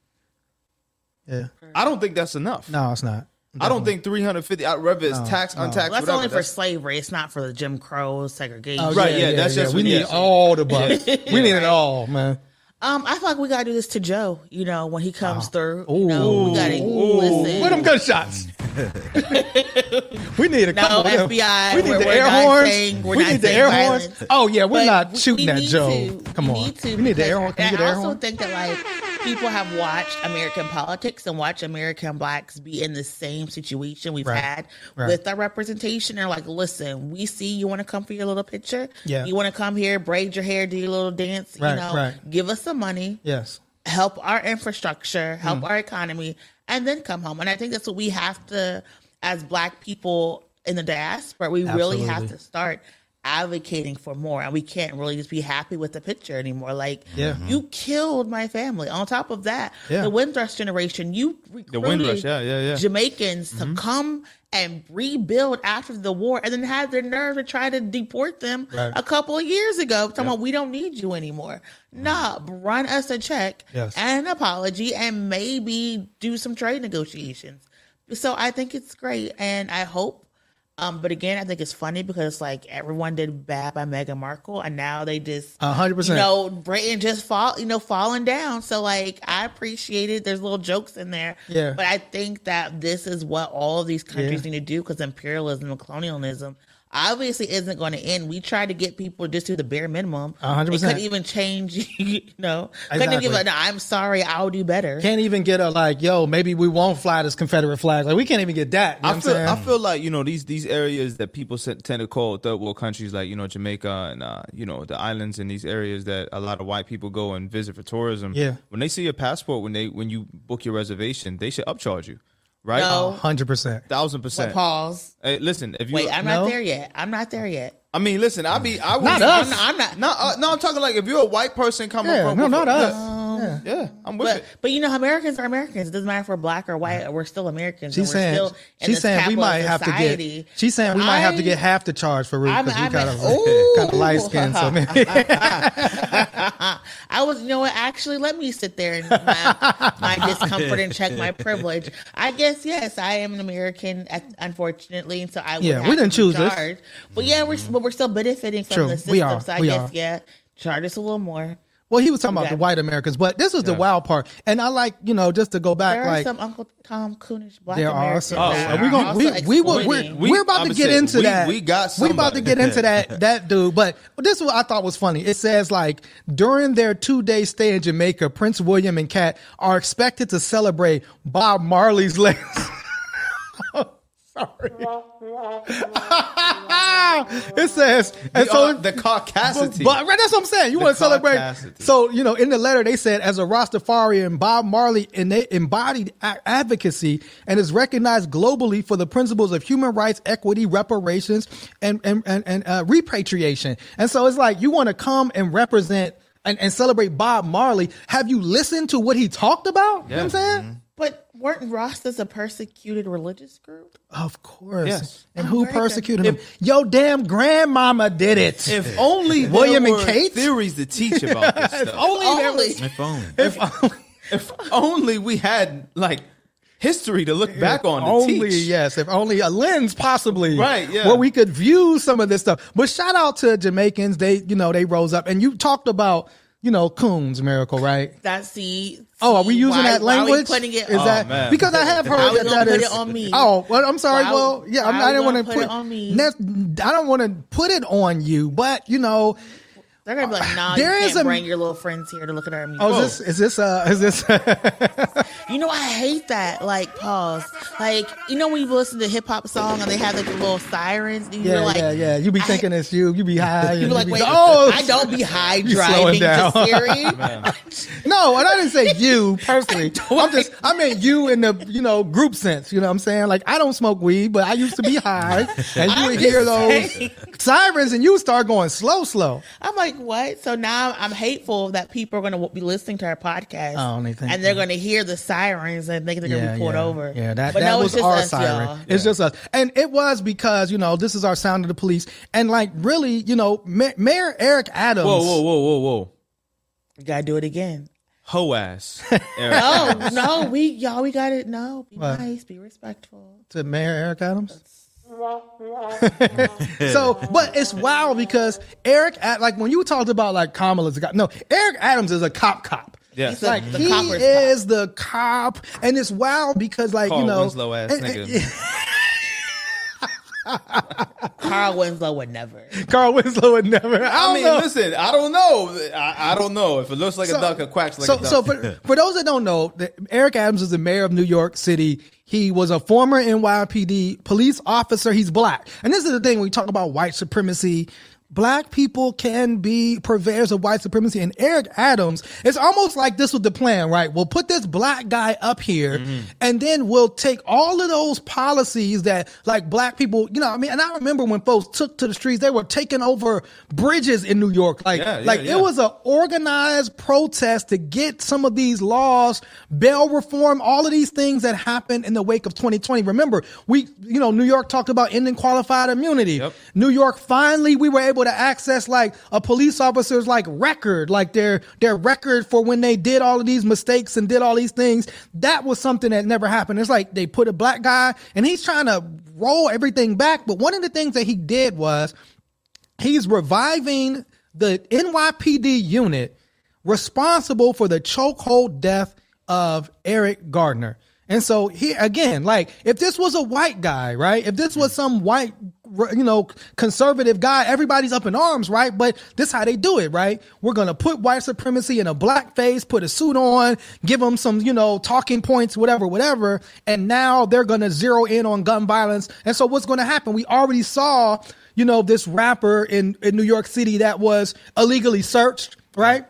Yeah. I don't think that's enough. No, it's not. I don't think 350, uh, whether it's tax, untaxed, Well, that's whatever. only for that's- slavery. It's not for the Jim Crow segregation. Oh, Right, yeah, that's just we need yeah. all the bucks. We need it all, man. Um, I feel like we gotta do this to Joe. You know, when he comes through, you know, we gotta listen. Where them gunshots? we need a No, couple. of them. FBI, We need we're- the we're air not horns. saying- we're we not need the saying air violence. horns. Oh yeah, we're But not we- shooting we at need Joe. to. Come we on. need to we need the because air horn. Can you get the I air also horn? think that like people have watched American politics and watched American blacks be in the same situation we've Right. had Right. with our representation. They're like, listen, we see you want to come for your little picture. Yeah. You want to come here, braid your hair, do your little dance. Right, you know, right. give us some money Yes. help our infrastructure, Mm. help our economy, and then come home. And I think that's what we have to, as Black people in the diaspora, we really have to start advocating for more. And we can't really just be happy with the picture anymore. Like, Yeah. you killed my family. On top of that, Yeah. the Windrush generation, you recruited Windrush, yeah, yeah, yeah. Jamaicans Mm-hmm. to come and rebuild after the war and then had their nerve to try to deport them Right. a couple of years ago. Talking about we don't need you anymore. Nah, run us a check Yes. and an apology and maybe do some trade negotiations. So I think it's great and I hope um, but again, I think it's funny because like everyone did bad by Meghan Markle, and now they just hundred you percent. know, Britain just fall, you know, falling down. So like, I appreciate it. There's little jokes in there. Yeah. But I think that this is what all of these countries Yeah. need to do because imperialism and colonialism obviously isn't going to end. We try to get people just to the bare minimum. Hundred They percent. couldn't even change, you know, couldn't even give a, no, I'm sorry, I'll do better. Can't even get a like, yo, maybe we won't fly this Confederate flag. Like we can't even get that. You know I what feel I'm I saying? feel like you know these these areas that people tend to call third world countries, like you know Jamaica and uh, you know the islands and these areas that a lot of white people go and visit for tourism. Yeah. when they see your passport, when they when you book your reservation, they should upcharge you, right? No. Hundred percent. thousand percent. pause. Hey, listen, if you Wait, I'm No. not there yet. I'm not there yet. I mean, listen, I be I would Not be- us. I'm not. I'm not No, uh, no, I'm talking like if you're a white person coming Yeah, from no, not yeah, us. Yeah, yeah, I'm with But it. but you know, Americans are Americans. It doesn't matter if we're black or white. We're still Americans. She's we're saying still in she's saying we might have to get. She's saying we might have to get half the charge for Ruth because we I'm kind a- of Ooh. kind of light skin. So maybe I was, you know what? Actually, let me sit there and my, my discomfort and check my privilege. I guess yes, I am an American, unfortunately, and so I would Yeah, have we didn't to be choose this. But yeah, we're but we're still benefiting from True, the we system. are, So I we guess are. yeah, charge us a little more. Well, he was talking about Yeah. the white Americans, but this was the wild part. And I like you know just to go back There are like. some Uncle Tom Coonish black There are Americans some. that oh, and we're gonna we we were we're. We- we're about I to get say, into we- that. we got we about to get into that that dude. But this is what I thought was funny. It says like during their two day stay in Jamaica, Prince William and Kat are expected to celebrate Bob Marley's legacy. Sorry. it says and The, so uh, the caucasity. but, right, that's what I'm saying. You want to celebrate. So, you know, in the letter, they said, as a Rastafarian, Bob Marley and they embodied advocacy and is recognized globally for the principles of human rights, equity, reparations, and, and, and, and uh, repatriation. And so it's like, you want to come and represent and, and celebrate Bob Marley. Have you listened to what he talked about? You know what I'm saying? But weren't Rastas a persecuted religious group? Of course. Yes. And who very good. persecuted him? Yo, damn grandmama did it. if only there William and Kate? theories to teach about this if stuff. only there Only. was. If only. If only. if only we had like history to look back on to only teach. yes if only a lens possibly Right, yeah. where we could view some of this stuff but shout out to jamaicans they you know they rose up and you talked about you know coons miracle right That's the. oh are we using why- that why are we language putting it? is oh, that man. because i have heard we that gonna that put is it on me? oh well i'm sorry Why- well yeah I'm, why i we didn't want to put, put it on me? i don't want to put it on you but you know They're gonna be like, nah, There you is can't a- bring your little friends here to look at our music. oh is this is this uh is this You know, I hate that. Like, pause. Like, you know, when you listen to hip hop song and they have like the little sirens, and you're yeah like, yeah yeah you be I- thinking it's you you be high You be like, be wait, oh I don't be high driving down. to Siri. Oh, no, and I didn't say you personally. I'm just, I meant you in the, you know, group sense. You know what I'm saying? Like, I don't smoke weed, but I used to be high. And you I'm would hear just those saying. sirens and you start going slow, slow. I'm like, what? So now I'm hateful that people are going to be listening to our podcast, Oh, they think and they're going to hear the sirens and think they're going to be pulled yeah. over. Yeah, that, But that no, was it's just our us, siren. y'all. It's just us. And it was because, you know, this is our sound of the police. And like, really, you know, Ma- Mayor Eric Adams. Whoa, whoa, whoa, whoa, whoa. You gotta do it again. Ho ass. No, no, we y'all we got it. No, be What? nice, be respectful. to Mayor Eric Adams. so, but it's wild because Eric, like when you talked about like Kamala's a cop, no, Eric Adams is a cop cop. Yes. He's Like the he copper's is the cop, and it's wild because like Carl you know, Winslow ass and- nigga. Carl Winslow would never. Carl Winslow would never. I, I mean, know. listen, I don't know. I, I don't know if it looks like a duck, it quacks like so, a duck. so for, for those that don't know, the, Eric Adams is the mayor of New York City. He was a former NYPD police officer. He's black. And this is the thing when we talk about white supremacy. Black people can be purveyors of white supremacy. And Eric Adams, it's almost like this was the plan, right? We'll put this black guy up here Mm-hmm. and then we'll take all of those policies that like black people, you know, I mean, and I remember when folks took to the streets, they were taking over bridges in New York. Like, Yeah, yeah, like yeah. it was an organized protest to get some of these laws, bail reform, all of these things that happened in the wake of 2020. Remember, we, you know, New York talked about ending qualified immunity. Yep. New York finally we were able to access like a police officer's like record, like their their record for when they did all of these mistakes and did all these things. That was something that never happened. It's like they put a black guy and he's trying to roll everything back. But one of the things that he did was he's reviving the NYPD unit responsible for the chokehold death of Eric Gardner. And so he again, like if this was a white guy, right? If this was some white, you know, conservative guy, everybody's up in arms, right? But this how they do it, right? We're gonna put white supremacy in a black face, put a suit on, give them some, you know, talking points, whatever, whatever, and now they're gonna zero in on gun violence. And so what's gonna happen? We already saw, you know, this rapper in in New York City that was illegally searched, right?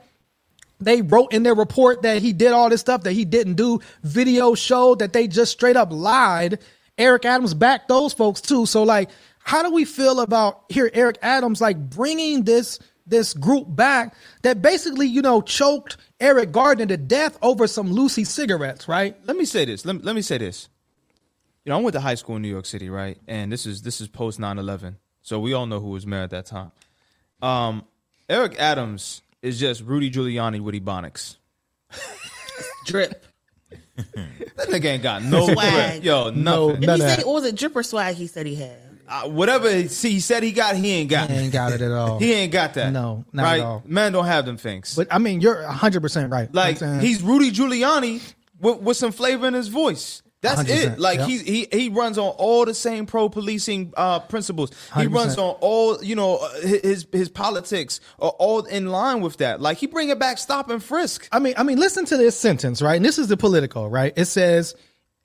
they wrote in their report that he did all this stuff that he didn't do. Video showed that they just straight up lied. Eric Adams backed those folks too. So like, how do we feel about here Eric Adams like bringing this this group back that basically you know choked Eric Gardner to death over some loosie cigarettes, right? let me say this. Let me, let me say this. You know, I went to high school in New York City, right? And this is this is post 9-11. So we all know who was mayor at that time. Um, Eric Adams is just Rudy Giuliani with Ebonics. Drip. That nigga ain't got no Swag. grip. Yo, No, nothing. Did none he of say that. what was it? Drip or swag? He said he had. Uh, whatever he, see, he said he got, he ain't got. He ain't got it at all. He ain't got that. No, not right? at all. Man don't have them things. But I mean, you're hundred percent right. like he's Rudy Giuliani with, with some flavor in his voice. That's 100%, it. Like yep. he he he runs on all the same pro policing uh, principles. He 100%. runs on all you know uh, his his politics are all in line with that. Like he bring it back, stop and frisk. I mean, I mean, listen to this sentence, right? And this is the political, right? It says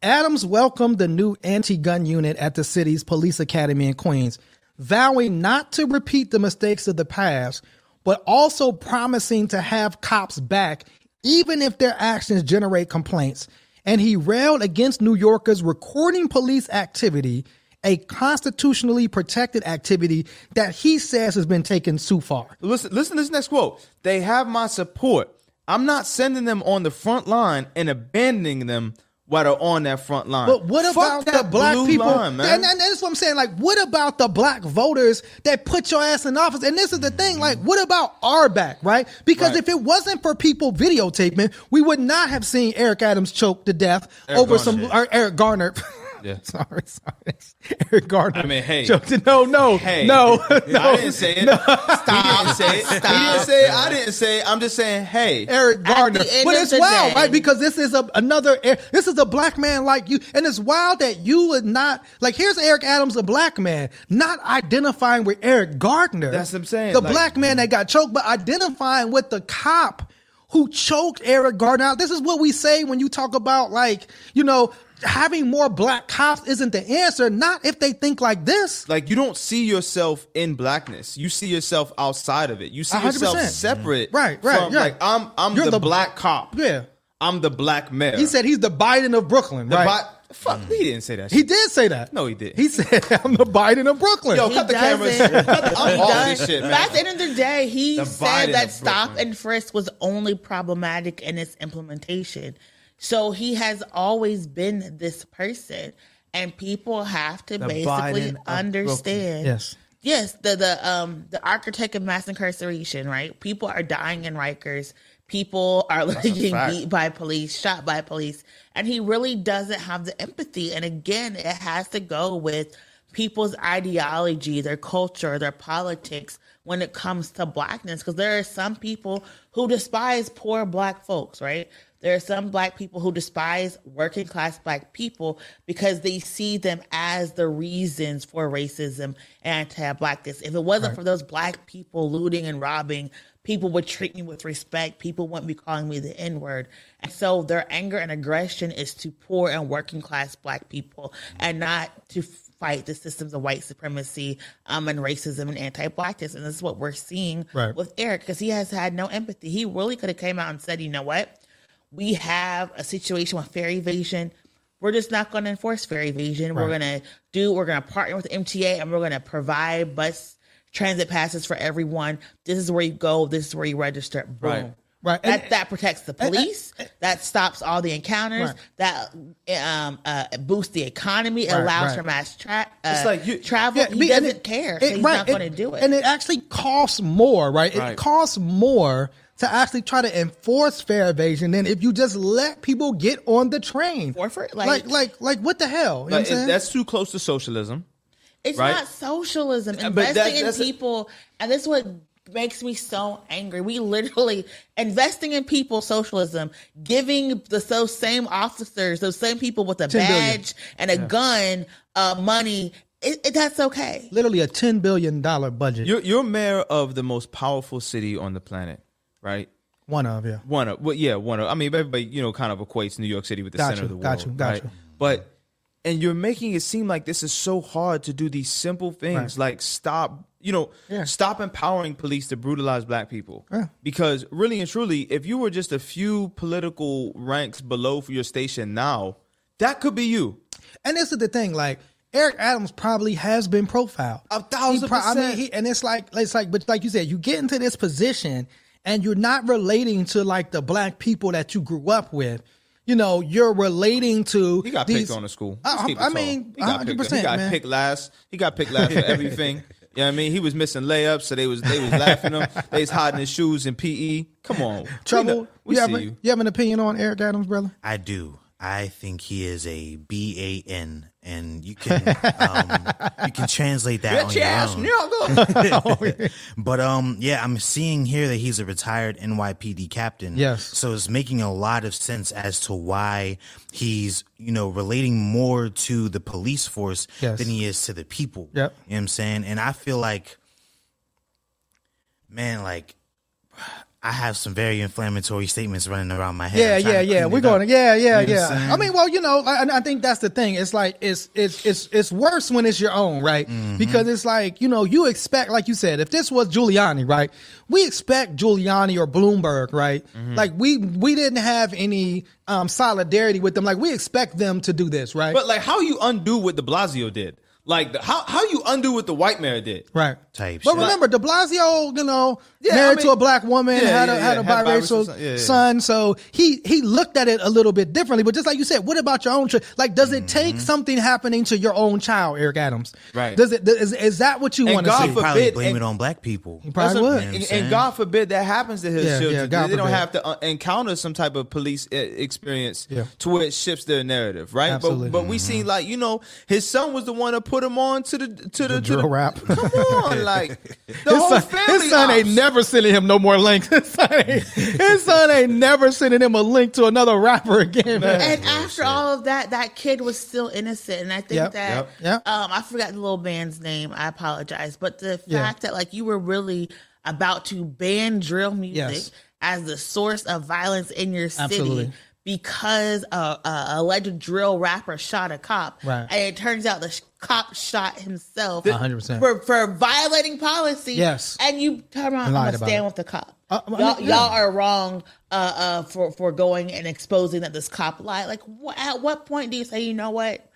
Adams welcomed the new anti-gun unit at the city's police academy in Queens, vowing not to repeat the mistakes of the past, but also promising to have cops back even if their actions generate complaints. And he railed against New Yorkers recording police activity, a constitutionally protected activity that he says has been taken too far. Listen, listen to this next quote. They have my support. I'm not sending them on the front line and abandoning them while they're on that front line. But what Fuck about the black people? line, man? And, and that's what I'm saying. Like, what about the black voters that put your ass in office? And this is the thing. Like, what about our back, right? Because Right. if it wasn't for people videotaping, we would not have seen Eric Adams choke to death Eric over Garner. some or Eric Garner. Yeah. sorry, sorry. Eric Gardner. I mean, hey. Choked- no, no, Hey, no, I didn't say it. Stop. He didn't say it. He didn't say it. I didn't say it. I'm just saying, hey. Eric Gardner. But it's wild, day- right? Because this is a another this is a black man like you. And it's wild that you would not like here's Eric Adams, a black man, not identifying with Eric Gardner. That's what I'm saying, The like- black man that got choked, but identifying with the cop who choked Eric Gardner. Now, this is what we say when you talk about like, you know, having more black cops isn't the answer, not if they think like this. like you don't see yourself in blackness. You see yourself outside of it. You see 100%. yourself separate. Right, right, From, yeah. Like I'm, I'm You're the, the- black cop. Yeah. I'm the black mayor. He said he's the Biden of Brooklyn, the right? Bi- Fuck, he didn't say that. he did say that. No, he didn't. He said, I'm the Biden of Brooklyn. Yo, He cut the cameras. Cut the- I'm He off does. this shit, But man. at the end of the day, he The said Biden that stop Brooklyn. and frisk was only problematic in its implementation. So he has always been this person, and people have to The basically Biden understand. Yes. Yes, the the um the architect of mass incarceration, right? People are dying in Rikers. People are getting beat by police, shot by police, and he really doesn't have the empathy. And again, it has to go with people's ideology, their culture, their politics when it comes to blackness. Because there are some people who despise poor black folks, right? There are some black people who despise working class black people because they see them as the reasons for racism and anti-blackness. If it wasn't for those black people looting and robbing, people would treat me with respect. People wouldn't be calling me the N-word. And so their anger and aggression is to poor and working class black people and not to fight the systems of white supremacy um, and racism and anti-blackness. And this is what we're seeing Right. with Eric because he has had no empathy. He really could have came out and said, you know what? We have a situation with fare evasion. We're just not going to enforce fare evasion. We're going to do, we're going to partner with MTA and we're going to provide bus transit passes for everyone. This is where you go. This is where you register. Boom. Right. Right. That, And- that protects the police. that stops all the encounters. Right. That um, uh, boosts the economy. Right, allows right. for mass tra- uh, It's like you- travel. he be- and doesn't it- care. So it- he's right, not going to do it. And it actually costs more, right? It costs more to actually try to enforce fare evasion than if you just let people get on the train. Forfeit, like, like- like, like, what the hell? You know Like, what I'm it- saying? that's too close to socialism. It's right? not socialism. But Investing that- in that's a- people, and this is what makes me so angry. We literally investing in people, socialism, giving the those same officers, those same people with a 10 billion. badge and a gun, uh, money. It, it, that's okay. Literally a ten billion dollar budget. You're you're mayor of the most powerful city on the planet, right? One of yeah. One of well, yeah, one of. I mean, everybody you know kind of equates New York City with the Got center you, of the got world, you, got right? you. But and you're making it seem like this is so hard to do these simple things, Right. like stop, you know, Yeah. stop empowering police to brutalize black people. Yeah. Because really and truly, if you were just a few political ranks below for your station now, that could be you. And this is the thing, like Eric Adams probably has been profiled. A thousand pro- I mean, he, and it's like it's like, but like you said, you get into this position and you're not relating to like the black people that you grew up with. You know, you're relating to. He got these, picked on the school. Let's keep it I mean, he got, picked, he got man. picked last. He got picked last for everything. You know what I mean? He was missing layups, so they was they was laughing him. They was hiding his shoes in PE. Come on, Trouble. We, know- we you, see have, you. you have an opinion on Eric Adams, brother? I do. I think he is a B A N, and you can um, you can translate that on your own. But um, yeah, I'm seeing here that he's a retired NYPD captain. Yes. So it's making a lot of sense as to why he's you know relating more to the police force Yes. than he is to the people. Yep. You know what I'm saying? And I feel like, man, like. I have some very inflammatory statements running around my head. Yeah, yeah, yeah. We're it up. going. to Yeah, yeah, You know yeah. I mean, well, you know, I, I think that's the thing. It's like it's it's it's it's worse when it's your own, right? Mm-hmm. Because it's like you know, you expect, like you said, if this was Giuliani, right? We expect Giuliani or Bloomberg, right? Mm-hmm. Like we we didn't have any um solidarity with them. Like we expect them to do this, right? But like, how you undo what De Blasio did? Like, the, how how you undo what the white mayor did? Right. Type But shit. remember, De Blasio, you know, Yeah, married I mean- to a black woman, Yeah, had a yeah, had a had biracial biracial son, yeah, yeah. son, so he he looked at it a little bit differently. But just like you said, what about your own child? Like, does it take something happening to your own child, Eric Adams? Mm-hmm. Right. Does it? Is, is that what you want to God see? He'd probably blame and- it on black people. He probably would. You know and, and God forbid that happens to his Yeah, children. yeah, God they don't have to uh, encounter some type of police uh, experience Yeah. to where it shifts their narrative, right? Absolutely. But but we seen like you know his son was the one that put him on to the to the, to drill the rap. Come on, like the His whole son, family. his son ain't never sending him no more links. His son ain't, his son ain't never sending him a link to another rapper again, man. And after all of that, that kid was still innocent. And I think Yep, that yep, yep. um I forgot the little band's name. I apologize. But the fact Yeah. that like you were really about to ban drill music Yes. as the source of violence in your city Absolutely. Because a, a alleged drill rapper shot a cop. Right. And it turns out the sh- cop shot himself 100%. for for violating policy. Yes. And you turn around And stand it. with the cop. Uh, I mean, y'all, yeah. y'all are wrong uh, uh, for for going and exposing that this cop lied. Like, wh- at what point do you say, you know what,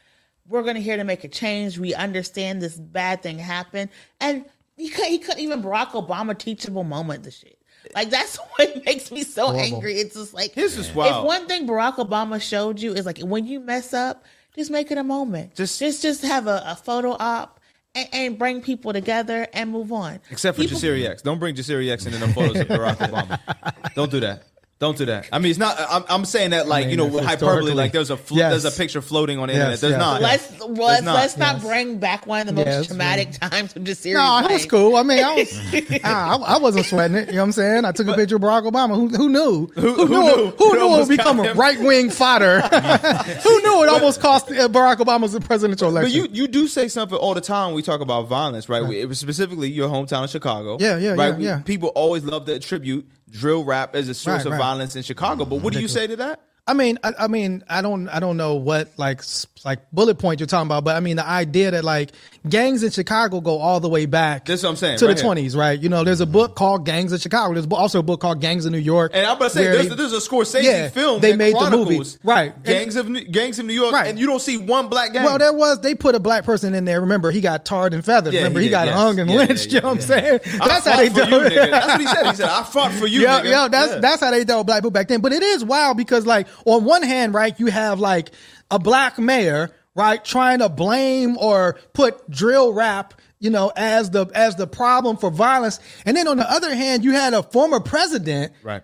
we're going to here to make a change? We understand this bad thing happened, and he could he couldn't even Barack Obama teachable moment the shit. Like that's what makes me so Horrible. angry. It's just like This is if one thing Barack Obama showed you is like when you mess up, just make it a moment. Just- Just just just have a, a photo op. And, and bring people together and move on. Except for People- Jasiri X. Don't bring Jasiri X into the photos of Barack Obama. Don't do that. Don't do that. I mean, it's not. I'm, I'm saying that like mean, you know, with hyperbole. Like there's a flo- Yes. there's a picture floating on the Yes, internet. There's yes. not. Let's let's, There's not. let's not Yes. bring back one of the most Yes, traumatic times of the series. No, it was cool. I mean, I was, I, I wasn't sweating it. You know what I'm saying? I took a picture of Barack Obama. Who, who knew? Who, who knew? knew? Who knew it would become a right wing fodder? who knew it almost cost uh, Barack Obama's the presidential But election? you you do say something all the time. when We talk about violence, right? We- It was specifically your hometown of Chicago. Yeah, yeah, right. yeah, yeah. People always love to attribute drill rap as a source Right, of right. violence in Chicago. But what do you say to that? I mean, I, I mean, I don't, I don't know what like, like bullet point you're talking about, but I mean, the idea that like gangs in Chicago go all the way back. That's what I'm saying, to right the. 20s, right? You know, there's a book called Gangs of Chicago. There's also a book called Gangs of New York. And I'm about to say, there's, they- there's a Scorsese Yeah, film. they made the movie. Right. Gangs of New- Gangs of New York, Right. and you don't see one black gang. Well, there was they put a black person in there. Remember, he got tarred and feathered. Yeah, Remember, he he, got yes. hung and Yeah, lynched. you know what I'm saying? I That's how they do it. That's what he said. He said, "I fought for you, yeah, nigga." yeah, that's that's how they dealt with black people back then. But it is wild because, like, on one hand, right, you have like a black mayor, right, trying to blame or put drill rap, you know, as the as the problem for violence, and then on the other hand, you had a former president right.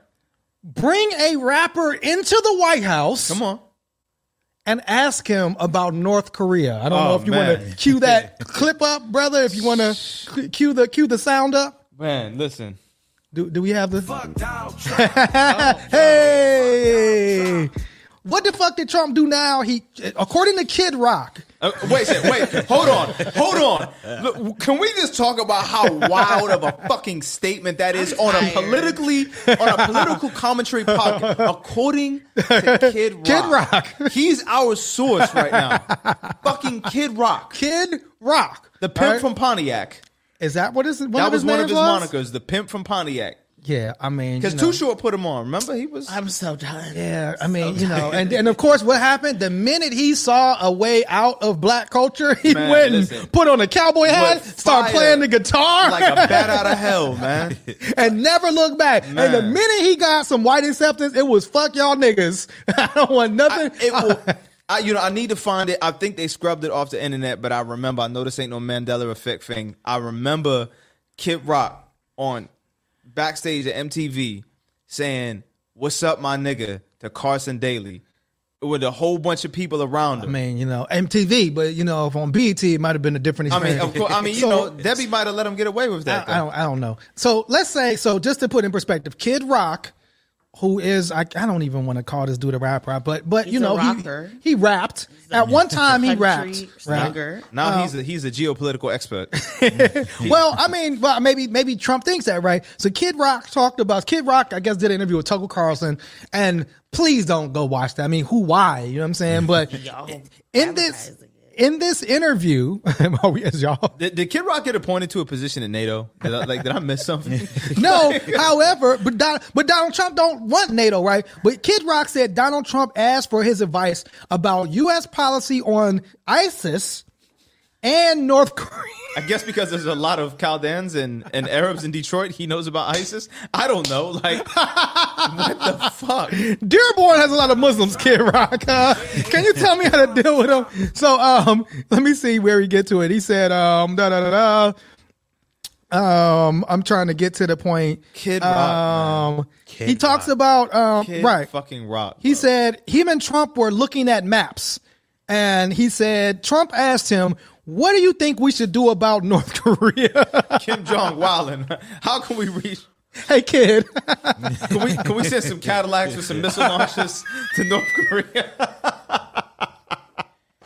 bring a rapper into the White House. Come on. and ask him about North Korea. I don't Oh, know if you want to cue that clip up, brother. If you want to cue the cue the sound up. Man, listen. Do do we have the? hey, what the fuck did Trump do now? He, according to Kid Rock, Uh, wait, a second, wait, hold on, hold on. Look, can we just talk about how wild of a fucking statement that is on a politically on a political commentary podcast? According to Kid Rock, Kid Rock. he's our source right now. fucking Kid Rock, Kid Rock, the pimp right? from Pontiac. Is that what is one That of was his one of his was? monikers, the pimp from Pontiac. Yeah, I mean, Because you know. Too Short put him on. Remember, he was. I'm so tired. Yeah, I mean, you know, and and of course, what happened the minute he saw a way out of black culture, he Man, went listen. and put on a cowboy hat, What started playing the guitar, like a bat out of hell, man. and never looked back. And the minute he got some white acceptance, it was fuck y'all niggas. I don't want I, nothing. it will, I, you know, I need to find it. I think they scrubbed it off the internet, but I remember. I know this ain't no Mandela effect thing. I remember Kid Rock on backstage at MTV saying, "What's up, my nigga?" to Carson Daly, with a whole bunch of people around him. I mean, you know, MTV, but you know, if on BET, it might have been a different I mean, of course. I mean, you So- know, Debbie might have let him get away with that. I, I don't, I don't know. So let's say, so just to put in perspective, Kid Rock, who is, I, I don't even want to call this dude a rapper, but, but you He's a know, he, rocker. he rapped. At one time, he Country rapped. Right? singer. now um, he's a, he's a geopolitical expert. Mm. well, I mean, well, maybe maybe Trump thinks that, right? So Kid Rock talked about Kid Rock. I guess did an interview with Tucker Carlson, and please don't go watch that. I mean, who? Why? You know what I'm saying? But Y'all in this advertising in this interview, oh, yes, y'all. did, did Kid Rock get appointed to a position in NATO? Did I, like, did I miss something? No, however, but Don, but Donald Trump don't want NATO, right? But Kid Rock said Donald Trump asked for his advice about U.S. policy on ISIS and North Korea. I guess because there's a lot of Chaldeans and, and Arabs in Detroit, he knows about ISIS. I don't know. Like, what the fuck? Dearborn has a lot of Muslims, Kid Rock. Uh, can you tell me how to deal with them? So, um, let me see where he get to it. He said, um, da da da da. Um, I'm trying to get to the point. Kid Rock. Um, Kid he talks Rock. about um, Kid right. fucking rock. He said him and Trump were looking at maps, and he said Trump asked him, "What do you think we should do about North Korea?" Kim Jong Wallin. How can we reach? hey, kid. Can we can we send some Cadillacs with some missile launchers to North Korea?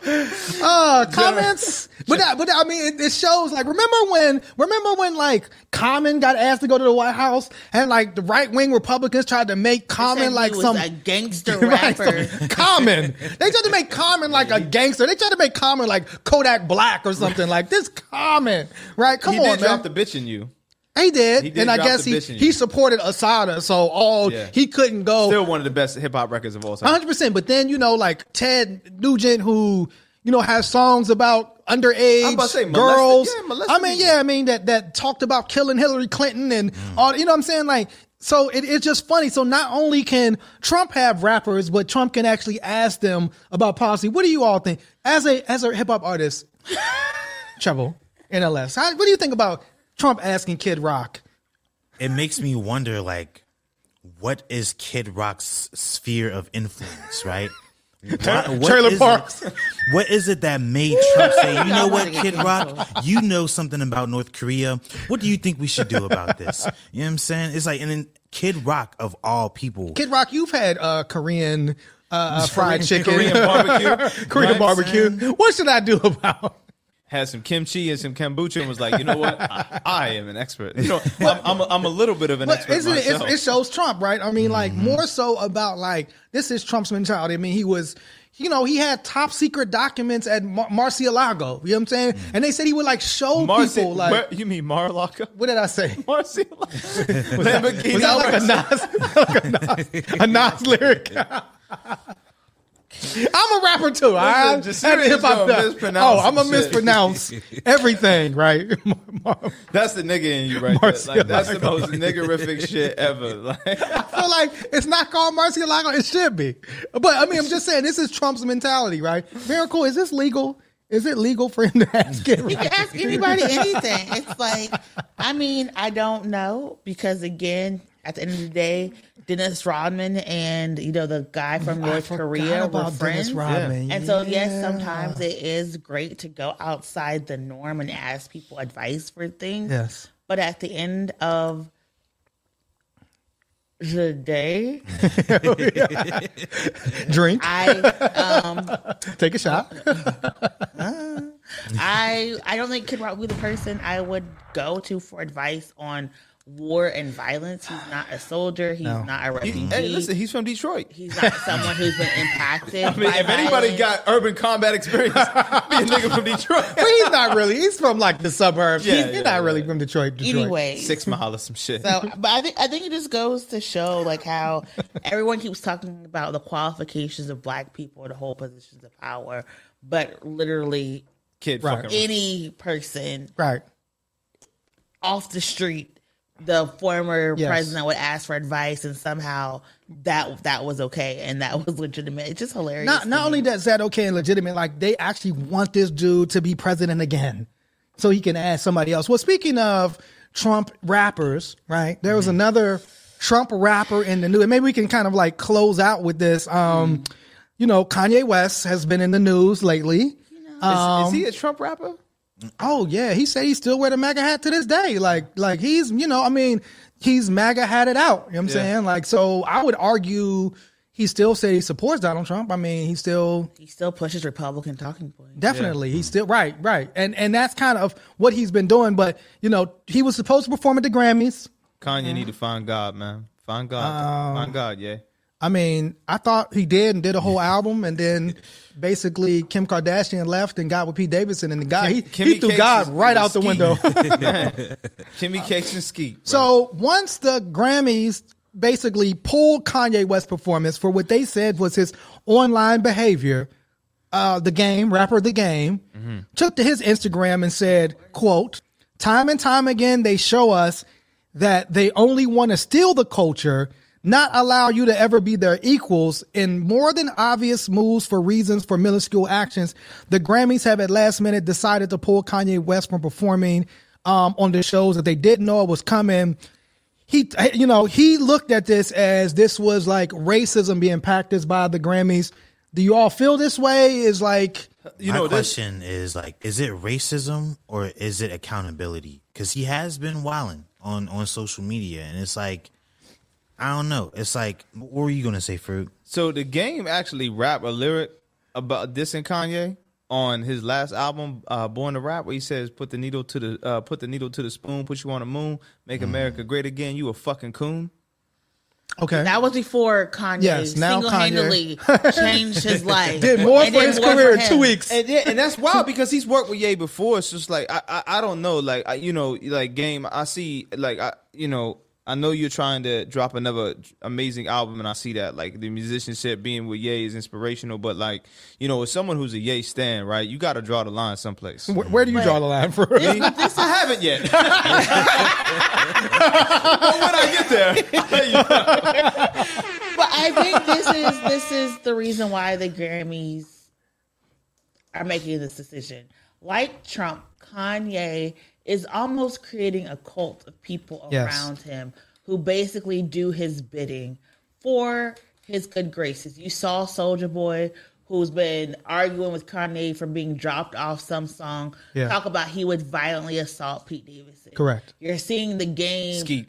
uh, comments, but that, but I mean, it, it shows. Like, remember when? Remember when like Common got asked to go to the White House, and like the right wing Republicans tried to make Common like some a gangster Right, rapper. some- Common. They tried to make Common like a gangster. They tried to make Common like Kodak Black or something like this. Common, right? Come he on, did man. drop the bitch in you. He did, He did and I guess he, he supported Assata, so all Yeah. he couldn't go Still one of the best hip hop records of all time. hundred percent. But then you know, like Ted Nugent, who you know has songs about underage I'm about to say, molested- girls. yeah, molested I mean, people. yeah, I mean that that talked about killing Hillary Clinton and mm. all. You know what I'm saying? Like, so it, it's just funny. So not only can Trump have rappers, but Trump can actually ask them about policy. What do you all think as a as a hip hop artist? Trouble NLS. How, what do you think about Trump asking Kid Rock? it makes me wonder like what is Kid Rock's sphere of influence, right? What- what Trailer parks. it- what is it that made Trump say, you know what, Kid Rock, you know something about North Korea. What do you think we should do about this? You know what I'm saying? It's like, and then Kid Rock of all people. Kid Rock, you've had uh, Korean uh, uh, fried chicken, Korean barbecue. Korean barbecue. What should I do about? Had some kimchi and some kombucha and was like, you know what? I, I am an expert. You know, I'm, I'm, a, I'm a little bit of an expert isn't it, it? Shows Trump, right? I mean, like Mm-hmm. more so about like this is Trump's mentality. I mean, he was, you know, he had top secret documents at Mar- Marcialago. You know what I'm saying? Mm. And they said he would like show Marci- people like. you mean Mar-a-Lago? what did I say? Marci- Lamborghini. Was that like a Nas, like a Nas, a Nas lyric? I'm a rapper too. I just And serious hip-hop mispronounce Oh, I'm gonna mispronounce everything, right? That's the nigga in you right Marci- there. Like, that's the most niggerific shit ever. Like, I feel like it's not called Marcialago. It should be. But I mean, I'm just saying this is Trump's mentality, right? Miracle, is this legal? Is it legal for him to ask it? You can ask anybody anything. It's like, I mean, I don't know because again, at the end of the day, Dennis Rodman and you know the guy from North forgot Korea were about Dennis friends. Rodman. And so, yes, Yeah. sometimes it is great to go outside the norm and ask people advice for things. Yes. But at the end of the day, Drink. I um Take a shot. I I don't think Kid Rock would be the person I would go to for advice on war and violence. He's not a soldier. He's not a refugee. hey, listen, he's from Detroit. He's not someone who's been impacted. I mean, by if anybody got urban combat experience, be a nigga from Detroit. But he's not really. He's from like the suburbs. Yeah, he's, he's yeah, not really from Detroit. Detroit. anyway, Six mile or some shit. So, but I think I think it just goes to show like how everyone keeps talking about the qualifications of black people to hold positions of power, but literally Kid Right. fucking. any person Right. off the street, the former Yes. president would ask for advice, and somehow that that was okay and that was legitimate. It's just hilarious. Not not only that, is that okay and legitimate, like they actually want this dude to be president again, so he can ask somebody else. Well, speaking of Trump rappers, right? There was another Trump rapper in the news, and maybe we can kind of like close out with this. Um, you know, Kanye West has been in the news lately. is, is he a Trump rapper? Oh yeah, he said he still wear the MAGA hat to this day. Like like he's you know I mean he's MAGA hatted out. You know what I'm Yeah. saying? Like so I would argue he still said he supports Donald Trump. I mean he still he still pushes Republican talking points. definitely he's still right right and and that's kind of what he's been doing. But you know he was supposed to perform at the Grammys. Kanye need to find God, man. Find God. Um, find God, yeah. I mean I thought he did and did a whole album and then basically Kim Kardashian left and got with Pete Davidson and the guy he, Kimmy he threw Cakes God right out the window. Kimmy Cakes and Skete. bro. So once the Grammys basically pulled Kanye West's performance for what they said was his online behavior, uh, the game, rapper the game, took to his Instagram and said, quote, time and time again they show us that they only want to steal the culture, not allow you to ever be their equals in more than obvious moves for reasons for minuscule actions. The Grammys have at last minute decided to pull Kanye West from performing um, on the shows that they didn't know it was coming he you know he looked at this as this was like racism being practiced by the grammys do you all feel this way is like you My know, this, question is like, is it racism or is it accountability? Because he has been wilding on on social media, and it's like, I don't know. It's like, what were you gonna say, Farouk? So the game actually rap a lyric about dissing Kanye on his last album, uh, Born to Rap, where he says, "Put the needle to the uh, put the needle to the spoon, put you on the moon, make America great again. You a fucking coon." okay That was before Kanye Yes, now single handedly changed his life. did more And for his more career in two weeks And yeah, and that's wild because he's worked with Ye before. It's just like I, I, I don't know, like I, you know, like game. I see, like I, you know, I know you're trying to drop another amazing album, and I see that like the musicianship being with Ye is inspirational. But like, you know, as someone who's a Ye stan, right, you got to draw the line someplace. where, where do you draw the line for Me? I haven't yet. but when I get there, I'll you know. But I think this is this is the reason why the Grammys are making this decision. Like Trump, Kanye is almost creating a cult of people Yes. around him who basically do his bidding for his good graces. You saw Soulja Boy, who's been arguing with Kanye for being dropped off some song, Yeah. talk about he would violently assault Pete Davidson. Correct. You're seeing the game Skete.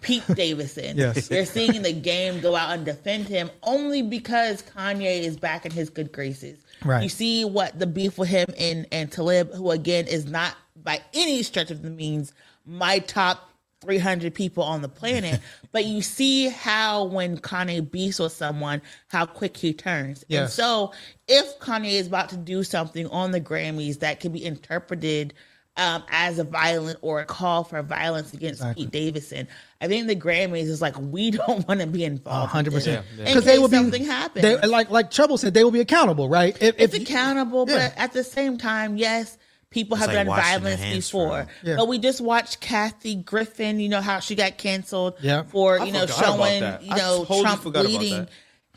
Pete Davidson. Yes. You're seeing the game go out and defend him only because Kanye is back in his good graces. Right. You see what the beef with him and, and Talib, who again is not by any stretch of the means my top 300 people on the planet, but you see how when Kanye beefs with someone, how quick he turns. And so if Kanye is about to do something on the Grammys that can be interpreted um, as a violent or a call for violence against Pete Davidson, I think the Grammys is like we don't want to be involved. hundred percent. they in be something happen. They, like like Trouble said, they will be accountable, right? If, it's if- accountable, Yeah. but at the same time, yes, people It's have like done violence before. Yeah. But we just watched Kathy Griffin. You know how she got canceled Yeah. for I you know showing you know totally Trump forgot about bleeding. that.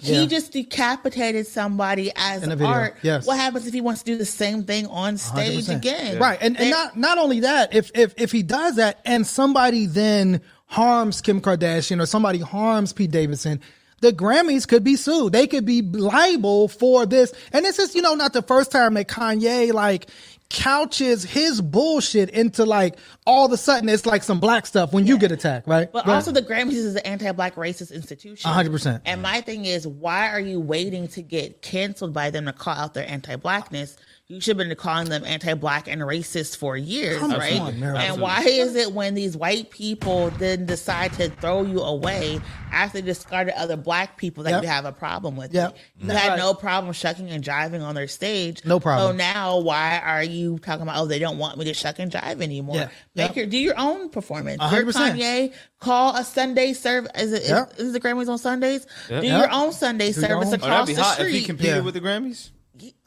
Yeah. He just decapitated somebody as In a video, art. yes. What happens if he wants to do the same thing on stage 100%. again? Right, and, and not not only that, if if if he does that, and somebody then harms Kim Kardashian or somebody harms Pete Davidson. The Grammys could be sued. They could be liable for this. And this is, you know, not the first time that Kanye like couches his bullshit into like all of a sudden it's like some black stuff when you get attacked, right? But Right. also, the Grammys is an anti-black racist institution. A hundred percent. And my thing is, why are you waiting to get canceled by them to call out their anti-blackness? You should have been calling them anti-black and racist for years, Come right? on, and why is it when these white people then decide to throw you away after they discarded other black people that Yep. you have a problem with? Yep. it? You That's had right. no problem shucking and jiving on their stage. No problem. So now, why are you talking about? Oh, they don't want me to shuck and jive anymore. Yeah. Make Yep. your do your own performance. A You're hundred percent. Kanye. Call a Sunday service. Is it? Yep. Is, is the Grammys on Sundays? Do Yep. your own Sunday your service own- Oh, Oh, that'd across be the hot if he street. competed Yeah. with the Grammys.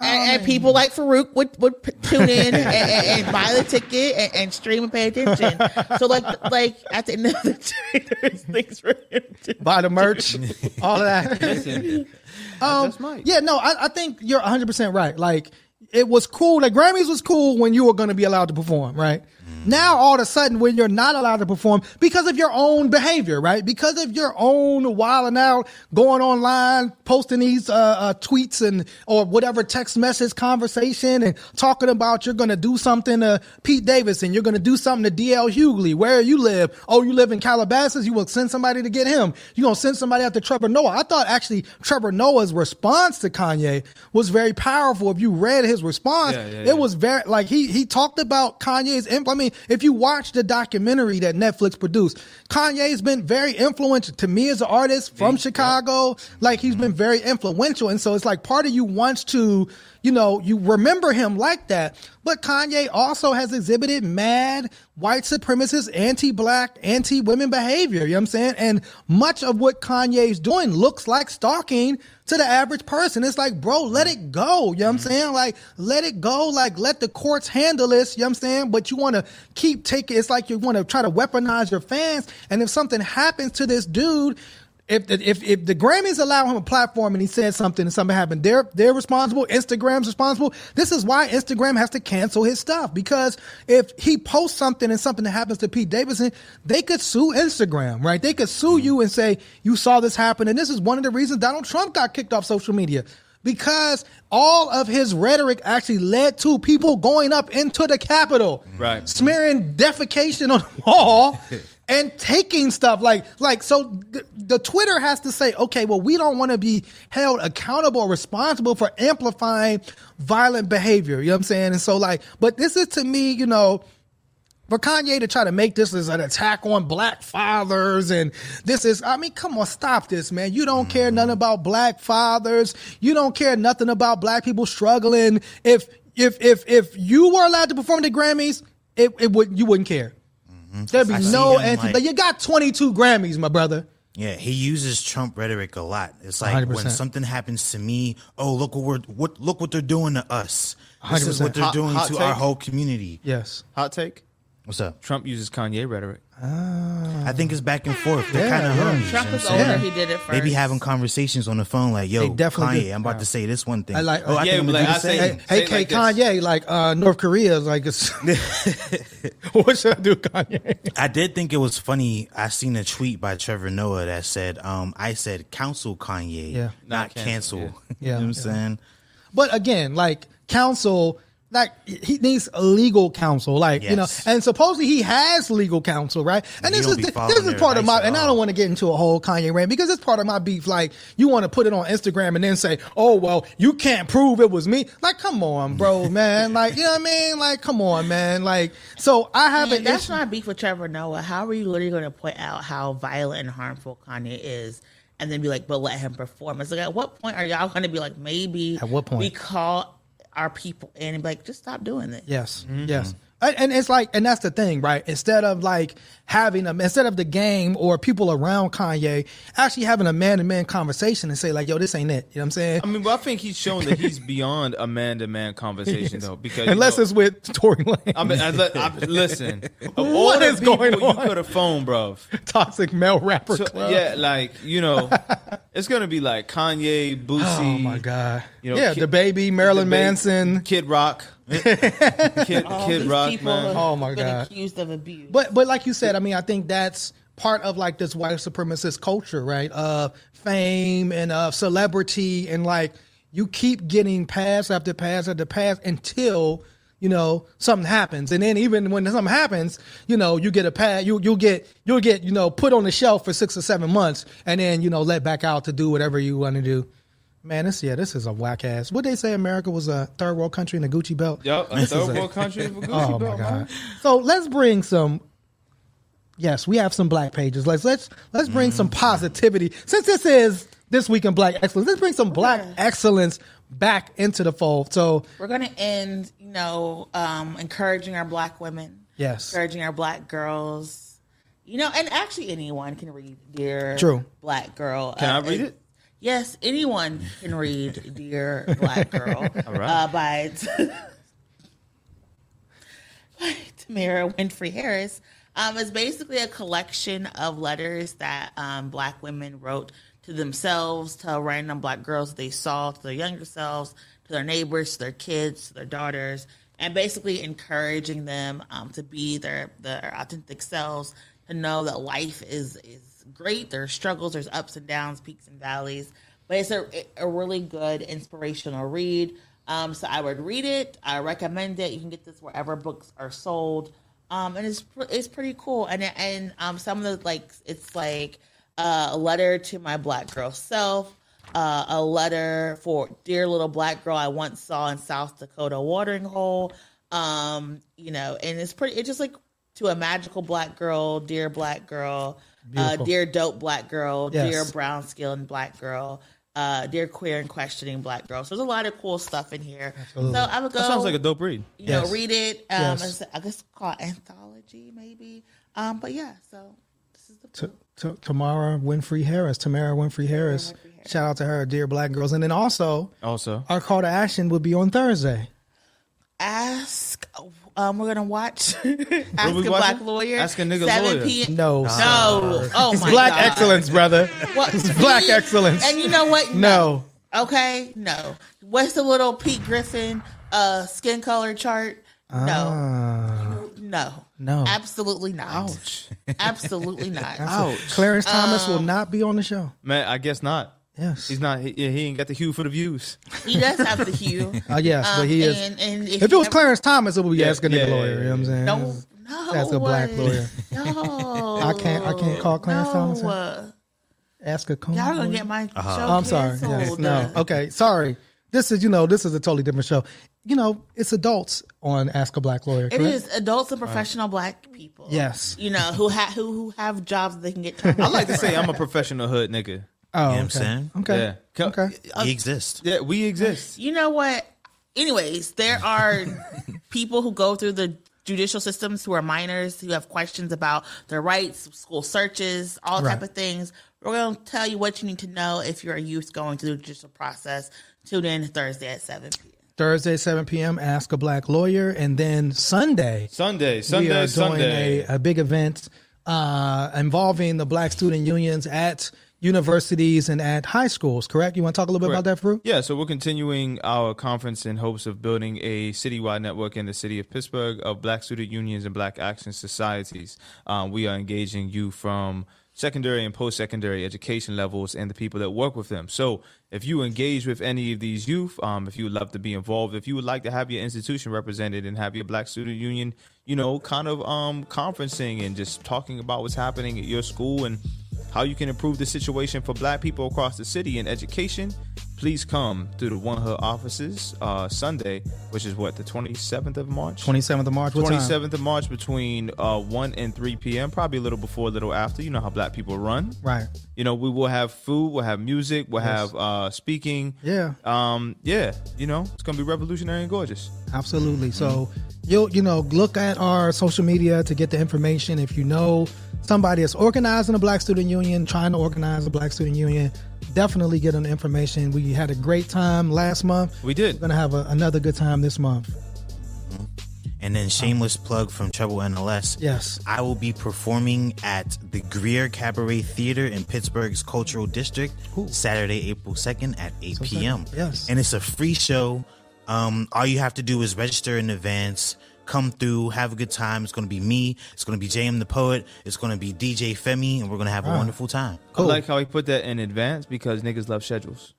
And, and people like Farouk would would tune in and, and, and buy the ticket and, and stream and pay attention. So like like at the end of the day, there's things for him to buy the merch, all of that. um, That's Mike. yeah, no, I, I think you're 100 percent right. Like it was cool. Like Grammys was cool when you were going to be allowed to perform, right? Now all of a sudden, when you're not allowed to perform because of your own behavior, right? Because of your own wilding out, going online, posting these uh, uh, tweets and or whatever text message conversation, and talking about you're going to do something to Pete Davidson, you're going to do something to DL Hughley, where you live. Oh, you live in Calabasas, you will send somebody to get him. You're going to send somebody after Trevor Noah. I thought actually Trevor Noah's response to Kanye was very powerful. If you read his response, Yeah, yeah, it was very like he he talked about Kanye's. Imp- I mean, if you watch the documentary that Netflix produced, Kanye's been very influential to me as an artist from Chicago. Like he's been mm-hmm. very influential, and so it's like part of you wants to, you know, you remember him like that. But Kanye also has exhibited mad white supremacist, anti-black, anti-women behavior. You know what I'm saying? And much of what Kanye's doing looks like stalking to the average person. It's like, bro, let mm. it go. You know what I'm mm. saying? Like, let it go. Like, let the courts handle this. You know what I'm saying? But you want to keep taking, it's like you want to try to weaponize your fans. And if something happens to this dude, if, if if the Grammys allow him a platform and he says something and something happened, they're they're responsible. Instagram's responsible. This is why Instagram has to cancel his stuff because if he posts something and something that happens to Pete Davidson, they could sue Instagram, right? They could sue mm-hmm. you and say you saw this happen, and this is one of the reasons Donald Trump got kicked off social media because all of his rhetoric actually led to people going up into the Capitol, Right. smearing defecation on the wall and taking stuff like like so the, the Twitter has to say, okay, well, we don't want to be held accountable or responsible for amplifying violent behavior. You know what I'm saying? And so like, but this is to me, you know for Kanye to try to make this as an attack on black fathers and this is I mean come on stop this man you don't care mm-hmm. nothing about black fathers you don't care nothing about black people struggling if if if if you were allowed to perform at the Grammys it, it would you wouldn't care Mm-hmm. there'd be I no him, anti like- but you got 22 Grammys my brother Yeah, he uses Trump rhetoric a lot. It's like 100%. when something happens to me, oh look what we're what look what they're doing to us. This is what they're Hot- doing hot to take. our whole community. yes Hot take: What's up? Trump uses Kanye rhetoric. I think it's back and forth. They're Yeah, kind of yeah. homies. Trump you was older. saying? He did it first. They be having conversations on the phone like, "Yo, definitely Kanye, do. I'm about to say this one thing." I like- oh, I Yeah, think I'm but gonna like, I say- Hey, Say hey, it like this. Kanye, like uh, North Korea is like, it's, what should I do, Kanye? I did think it was funny. I seen a tweet by Trevor Noah that said, um, "I said counsel Kanye, Yeah. not Not cancel." cancel, you Yeah, know what I'm saying? But again, like counsel, like he needs legal counsel, like you know, and supposedly he has legal counsel, right? And he this is be this is part of my, and I don't want to get into a whole Kanye rant because it's part of my beef. Like you want to put it on Instagram and then say, "Oh well, you can't prove it was me." Like, come on, bro, man. Like, you know what I mean? Like, come on, man. Like, so I have Man, an that's issue. not beef with Trevor Noah. How are you literally going to point out how violent and harmful Kanye is, and then be like, "But let him perform"? It's like, at what point are y'all going to be like, maybe At what point? we call our people in and be like, just stop doing this? Yes, Mm-hmm. yes. And, and it's like, and that's the thing, right? Instead of like having them, instead of the game or people around Kanye actually having a man to man conversation and say like, "Yo, this ain't it." You know what I'm saying? I mean, but I think he's shown that he's beyond a man to man conversation though, because Unless know, it's with Tory Lane, I mean, I, li- I, listen, of all What the is people going you on? could have phoned, bro. toxic male rapper So, club. yeah, like you know, it's gonna be like Kanye, Boosie. Oh my god. You know, yeah, Kid- the baby, Marilyn the ba- Manson. Kid Rock, Kid, All Kid Rock, man. Oh, my been God. accused of abuse. But but like you said, I mean, I think that's part of like this white supremacist culture, right? Of fame and of celebrity and like you keep getting pass after pass after pass until you know something happens, and then even when something happens, you know you get a pass, you you'll get you'll get you know put on the shelf for six or seven months, and then you know let back out to do whatever you want to do. Man, this yeah, this is a whack ass. Would they say America was a third world country in a Gucci belt. Yep, a This third a- world country for Gucci Oh my god! man. So let's bring some. Yes, we have some black pages. Let's let's let's bring some positivity. Since this is this week in Black Excellence, let's bring some Black excellence back into the fold. So We're going to end, you know, um, encouraging our black women. Yes. Encouraging our black girls. You know, and actually anyone can read Dear True. Black Girl. Can I read and- it? Yes, anyone can read Dear Black Girl All right. uh, by, by Tamara Winfrey Harris. Um, it's basically a collection of letters that um, black women wrote to themselves, to random black girls they saw, to their younger selves, to their neighbors, to their kids, to their daughters, and basically encouraging them um, to be their their authentic selves, to know that life is is great. There's struggles, there's ups and downs, peaks and valleys, but it's a a really good inspirational read. Um, so I would read it. I recommend it. You can get this wherever books are sold. Um, and it's it's pretty cool. And and um, some of the like it's like uh, a letter to my black girl self, uh, a letter for dear little black girl I once saw in South Dakota watering hole. Um, you know, and it's pretty. It's just like to a magical black girl, dear black girl, uh, dear dope black girl, Yes. dear brown skinned black girl. Uh, dear queer and questioning black girls. So there's a lot of cool stuff in here. So I would go. That sounds like a dope read. you know, read it. Um, Yes. it's, I guess called anthology, maybe. Um, but yeah, so this is the T- T- Tamara Winfrey Harris, Tamara Winfrey Harris. Winfrey Harris. Shout out to her, dear black girls. And then also Also, our call to action would be on Thursday. ask. Um, we're gonna watch Ask a we Black? Lawyer. Ask a nigga 7 lawyer. p.m. No, No. Oh it's my black God. excellence, brother. What? It's black See? excellence. And you know what? No. Okay. No. What's the little Pete Griffin uh skin color chart? No. Ah, No. No. Absolutely not. Absolutely not. ouch, Clarence Thomas Um, will not be on the show. man. I guess not. Yes. He's not. He, he ain't got the hue for the views. He does have the hue. Uh, yes, but Um, he is. And, and If it was ever- Clarence Thomas, it would be Yeah, asking yeah, the lawyer. yeah, You know what I'm saying? No, no. Ask a black lawyer. No. I can't- I can't call Clarence no. Thomas. uh, Ask a coon. Y'all gonna get my show Oh, I'm sorry. Yes. No. Okay. Sorry. This is, you know, this is a totally different show. You know, it's adults on Ask a Black Lawyer. It correct? is adults and professional black people. Yes. You know who ha- who who have jobs that they can get. I like to say I'm a professional hood nigga. Oh, You know what okay. I'm saying? Okay. Yeah. Co- Okay. He exists. Yeah, we exist. You know what? Anyways, there are people who go through the judicial systems who are minors who have questions about their rights, school searches, all Right. type of things. We're going to tell you what you need to know if you're a youth going through the judicial process. Tune in Thursday at 7 p.m. Thursday, 7 p.m., Ask a Black Lawyer. And then Sunday, Sunday, we Sunday, are doing Sunday. A, a big event uh, involving the Black student unions at universities and at high schools. Correct? You want to talk a little bit about that, Fruit? Yeah, so we're continuing our conference in hopes of building a citywide network in the city of Pittsburgh of Black student unions and Black action societies. Um, we are engaging you from secondary and post-secondary education levels and the people that work with them. So if you engage with any of these youth, um, if you would love to be involved, if you would like to have your institution represented and have your Black student union, you know, kind of um, conferencing and just talking about what's happening at your school and how you can improve the situation for black people across the city in education, please come to the One Hood offices uh, Sunday, which is what, the 27th of March? 27th of March. What time? 27th of March between uh, 1 and 3 p.m., probably a little before, a little after. You know how black people run. Right. You know, we will have food, we'll have music, we'll have uh, speaking. Yeah. Um, yeah, you know, it's going to be revolutionary and gorgeous. Absolutely. So you'll you know look at our social media to get the information. If you know somebody is organizing a Black Student Union, trying to organize a Black Student Union, definitely get them the information. We had a great time last month. We did. We're gonna have a, another good time this month. Mm-hmm. And then shameless plug from Treble NLS. Yes. I will be performing at the Greer Cabaret Theater in Pittsburgh's Cultural District Saturday, April 2nd at 8 p.m. yes. And it's a free show. Um, all you have to do is register in advance, come through, have a good time. It's going to be me. It's going to be JM the Poet. It's going to be DJ Femi, and we're going to have a wonderful time. I like how he put that in advance because niggas love schedules.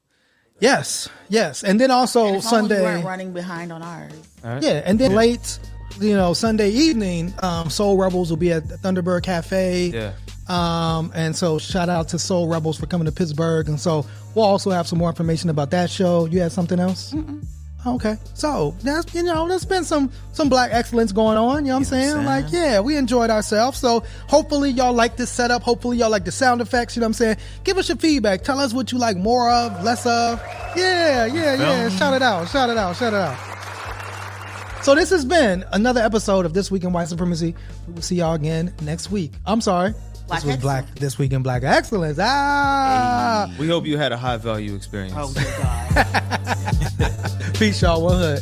Yes, yes, and then also As long as we Sunday. weren't running behind on ours. Yeah, and then late, you know, Sunday evening, um, Soul Rebels will be at Thunderbird Cafe. Yeah. Um, and so shout out to Soul Rebels for coming to Pittsburgh. And so we'll also have some more information about that show. You had something else? Okay. So that's you know, there's been some some black excellence going on, you know what I'm saying? Like, yeah, we enjoyed ourselves. So hopefully y'all like this setup. Hopefully y'all like the sound effects, you know what I'm saying? Give us your feedback. Tell us what you like more of, less of. Yeah, yeah, yeah. Shout it out, shout it out, shout it out. So this has been another episode of This Week in White Supremacy. We will see y'all again next week. I'm sorry. Black this was Excellence. Black This Week in Black Excellence. Ah, We hope you had a high value experience. Oh, good God. peace, y'all. One hood.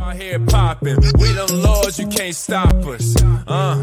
Out here popping, we them lords, you can't stop us. Uh.